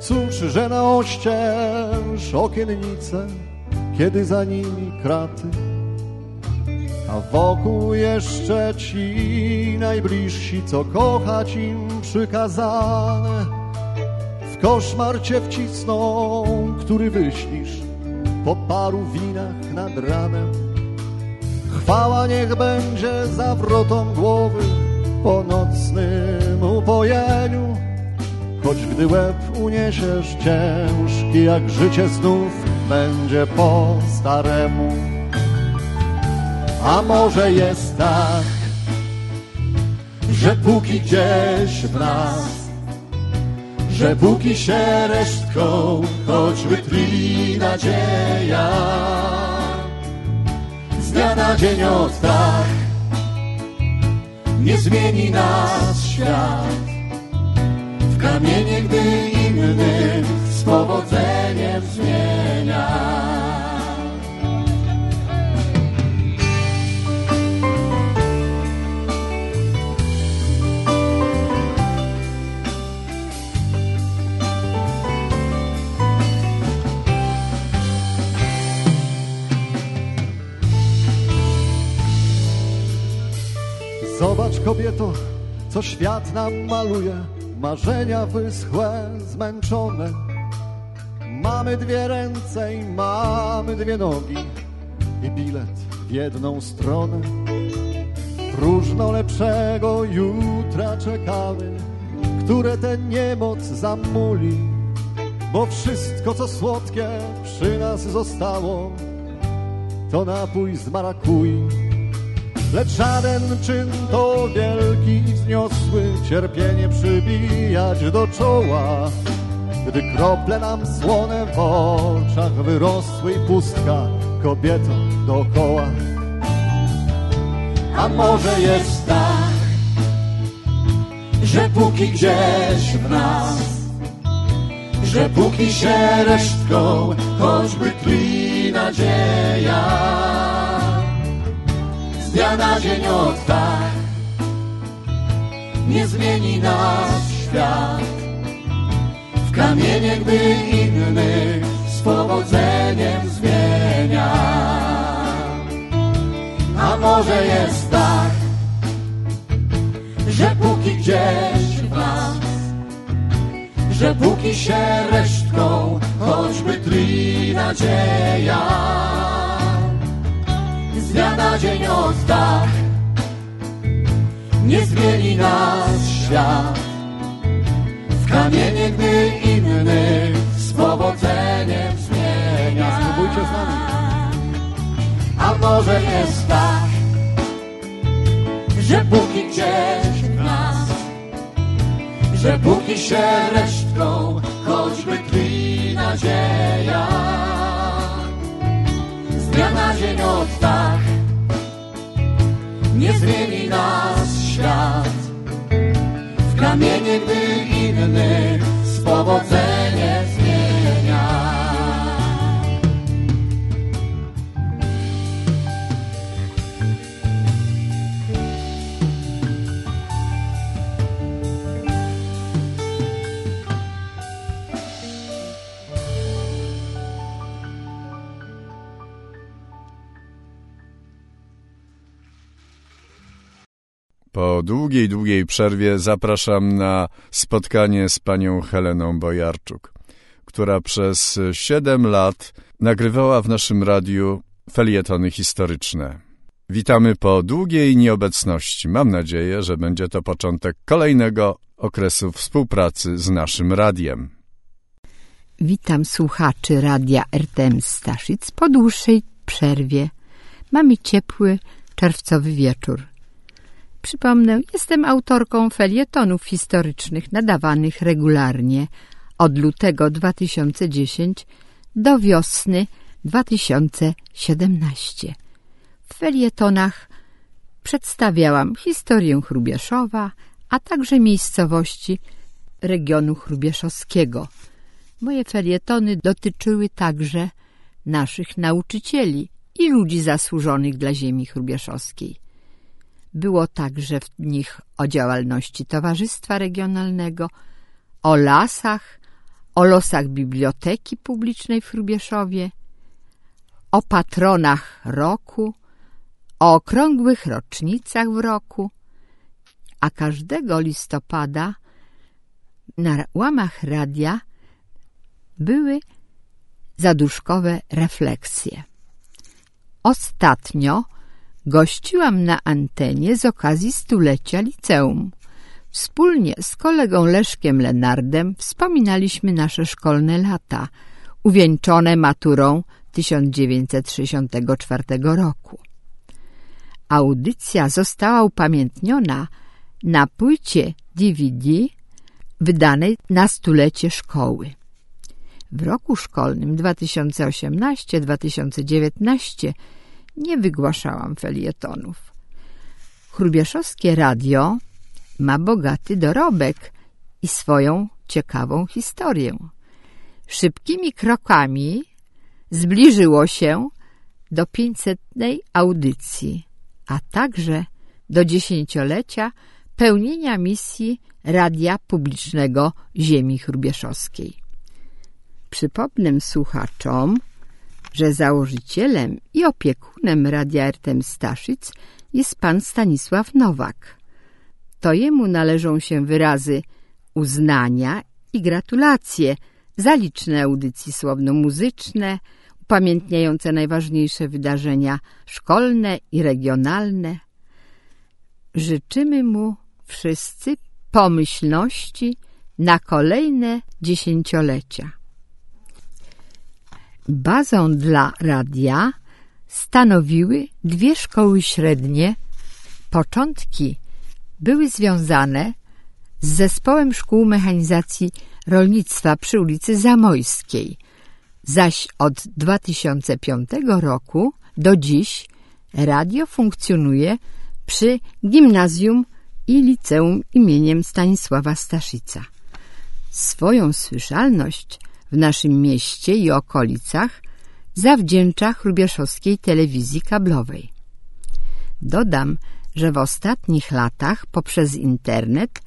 Cóż, że na oścież okiennice, kiedy za nimi kraty. A wokół jeszcze ci najbliżsi, co kochać im przykazane. W koszmar cię wcisną, który wyśnisz po paru winach nad ranem. Chwała niech będzie zawrotą głowy po nocnym upojeniu. Choć gdy łeb uniesiesz ciężki, jak życie znów będzie po staremu. A może jest tak, że póki gdzieś w nas, że póki się resztką choćby tli nadzieja, z dnia na dzień od tak nie zmieni nas świat w kamienie, gdy innych z powodzeniem zmienia. Kobieto, co świat nam maluje, marzenia wyschłe, zmęczone. Mamy dwie ręce i mamy dwie nogi i bilet w jedną stronę. Próżno lepszego jutra czekamy, które ten niemoc zamuli, bo wszystko co słodkie przy nas zostało, to napój z marakui. Lecz żaden czyn to wielki i wzniosły cierpienie przybijać do czoła. Gdy krople nam słone w oczach wyrosły i pustka kobieto dookoła. A może jest tak, że póki gdzieś w nas, że póki się resztką choćby tli nadzieja, dnia na dzień od nie zmieni nas świat w kamienie, gdy innych z powodzeniem zmienia. A może jest tak, że póki gdzieś w nas, że póki się resztką choćby tli nadzieja, dnia na dzień od tak nie zmieni nas świat w kamienie, gdy innych z powodzeniem zmienia. Spróbujcie z nami. A może jest tak, że póki gdzieś w nas, że póki się resztką choćby tli nadzieja, dnia na dzień od tak nie zmieni nas świat. W kamienie, gdy innych z powodzeniem Po długiej, długiej przerwie zapraszam na spotkanie z panią Heleną Bojarczuk, która przez siedem lat nagrywała w naszym radiu felietony historyczne. Witamy po długiej nieobecności. Mam nadzieję, że będzie to początek kolejnego okresu współpracy z naszym radiem. Witam słuchaczy radia RTM Staszic po dłuższej przerwie. Mamy ciepły, czerwcowy wieczór. Przypomnę, jestem autorką felietonów historycznych nadawanych regularnie od lutego 2010 do wiosny 2017. W felietonach przedstawiałam historię Hrubieszowa, a także miejscowości regionu hrubieszowskiego. Moje felietony dotyczyły także naszych nauczycieli i ludzi zasłużonych dla ziemi hrubieszowskiej. Było także w nich o działalności Towarzystwa Regionalnego, o lasach, o losach Biblioteki Publicznej w Hrubieszowie, o patronach roku, o okrągłych rocznicach w roku, a każdego listopada na łamach radia były zaduszkowe refleksje. Ostatnio gościłam na antenie z okazji stulecia liceum. Wspólnie z kolegą Leszkiem Lenardem wspominaliśmy nasze szkolne lata, uwieńczone maturą 1964 roku. Audycja została upamiętniona na płycie DVD wydanej na stulecie szkoły. W roku szkolnym 2018-2019 nie wygłaszałam felietonów. Chrubieszowskie radio ma bogaty dorobek i swoją ciekawą historię. Szybkimi krokami zbliżyło się do 500 audycji, a także do dziesięciolecia pełnienia misji Radia Publicznego Ziemi Chrubieszowskiej. Przypomnę słuchaczom, że założycielem i opiekunem Radia Ertem Staszic jest pan Stanisław Nowak. To jemu należą się wyrazy uznania i gratulacje za liczne audycje słowno-muzyczne, upamiętniające najważniejsze wydarzenia szkolne i regionalne. Życzymy mu wszyscy pomyślności na kolejne dziesięciolecia. Bazą dla radia stanowiły dwie szkoły średnie. Początki były związane z Zespołem Szkół Mechanizacji Rolnictwa przy ulicy Zamojskiej, zaś od 2005 roku do dziś radio funkcjonuje przy gimnazjum i liceum imieniem Stanisława Staszica. Swoją słyszalność w naszym mieście i okolicach zawdzięcza chrubieszowskiej telewizji kablowej. Dodam, że w ostatnich latach poprzez internet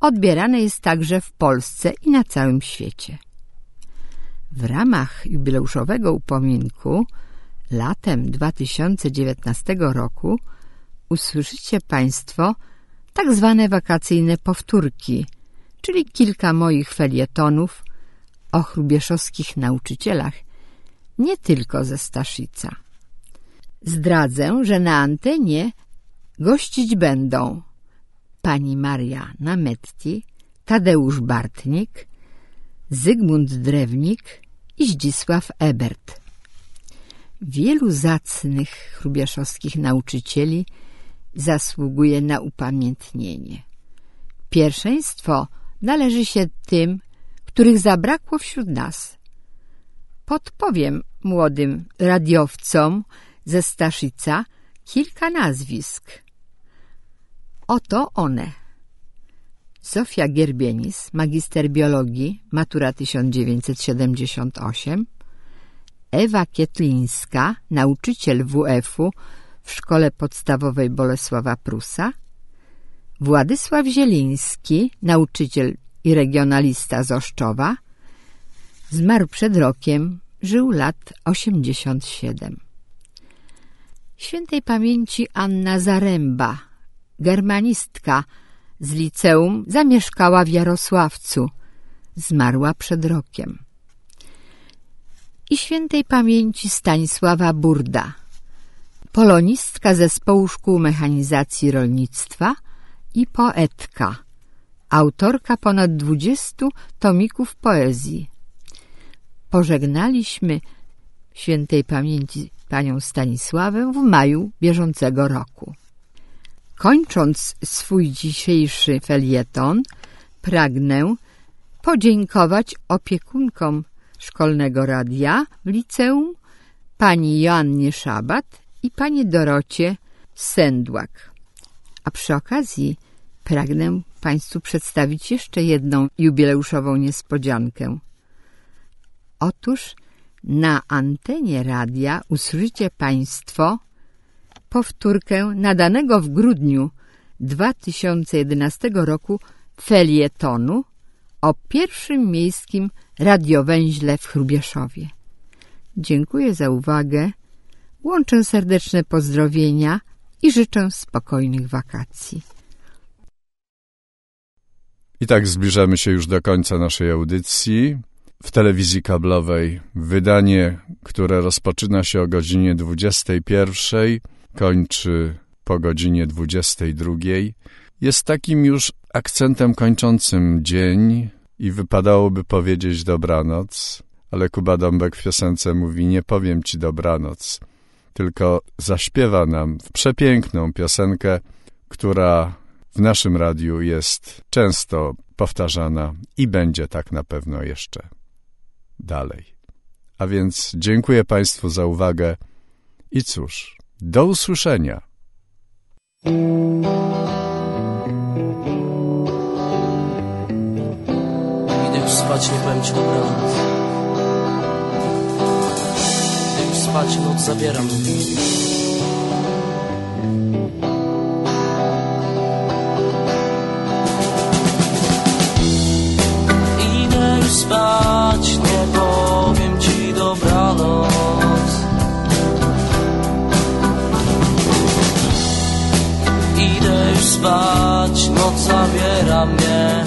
odbierane jest także w Polsce i na całym świecie. W ramach jubileuszowego upominku latem 2019 roku usłyszycie Państwo tak zwane wakacyjne powtórki, czyli kilka moich felietonów o chrubieszowskich nauczycielach, nie tylko ze Staszica. Zdradzę, że na antenie gościć będą pani Maria Nametti, Tadeusz Bartnik, Zygmunt Drewnik i Zdzisław Ebert. Wielu zacnych chrubieszowskich nauczycieli zasługuje na upamiętnienie. Pierwszeństwo należy się tym, których zabrakło wśród nas. Podpowiem młodym radiowcom ze Staszica kilka nazwisk. Oto one. Zofia Gierbienis, magister biologii, matura 1978, Ewa Kietlińska, nauczyciel WF-u w Szkole Podstawowej Bolesława Prusa, Władysław Zieliński, nauczyciel i regionalista z Oszczowa, zmarł przed rokiem, żył lat 87. Świętej pamięci Anna Zaręba, germanistka z liceum, zamieszkała w Jarosławcu, zmarła przed rokiem. I świętej pamięci Stanisława Burda, polonistka zespołu szkół mechanizacji rolnictwa i poetka, autorka ponad dwudziestu tomików poezji. Pożegnaliśmy świętej pamięci panią Stanisławę w maju bieżącego roku. Kończąc swój dzisiejszy felieton, pragnę podziękować opiekunkom szkolnego radia w liceum, pani Joannie Szabat i pani Dorocie Sendłak. A przy okazji pragnę Państwu przedstawić jeszcze jedną jubileuszową niespodziankę. Otóż na antenie radia usłyszycie Państwo powtórkę nadanego w grudniu 2011 roku felietonu o pierwszym miejskim radiowęźle w Chrubieszowie. Dziękuję za uwagę, łączę serdeczne pozdrowienia i życzę spokojnych wakacji. I tak zbliżamy się już do końca naszej audycji. W telewizji kablowej wydanie, które rozpoczyna się o godzinie 21, kończy po godzinie 22, jest takim już akcentem kończącym dzień i wypadałoby powiedzieć dobranoc, ale Kuba Dąbek w piosence mówi nie powiem ci dobranoc, tylko zaśpiewa nam przepiękną piosenkę, która w naszym radiu jest często powtarzana i będzie tak na pewno jeszcze dalej. A więc dziękuję Państwu za uwagę i cóż, do usłyszenia. Idę już spać, nie powiem ci dobranoc. Idę już spać, noc zabieram. Spać, nie powiem ci dobranoc. Idę już spać, noc zabiera mnie.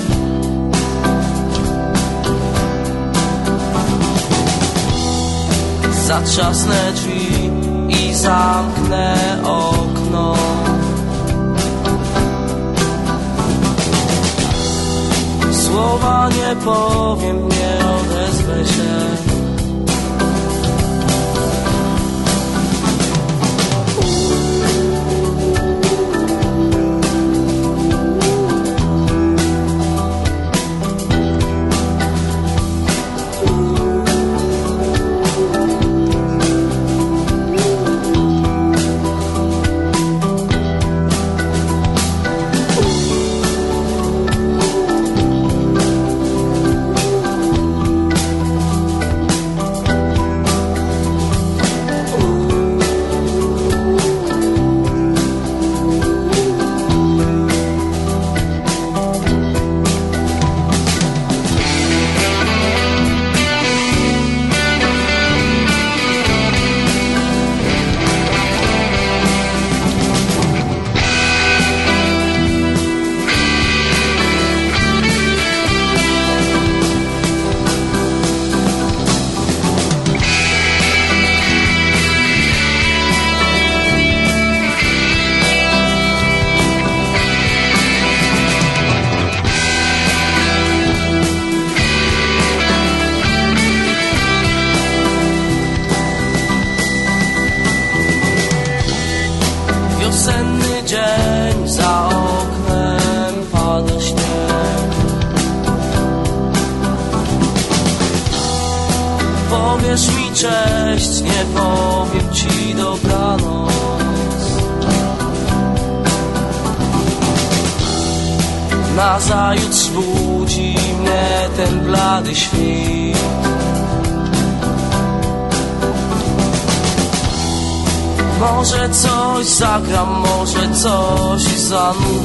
Zatrzasnę drzwi i zamknę okno. Słowa nie powiem, nie odezwę się. Może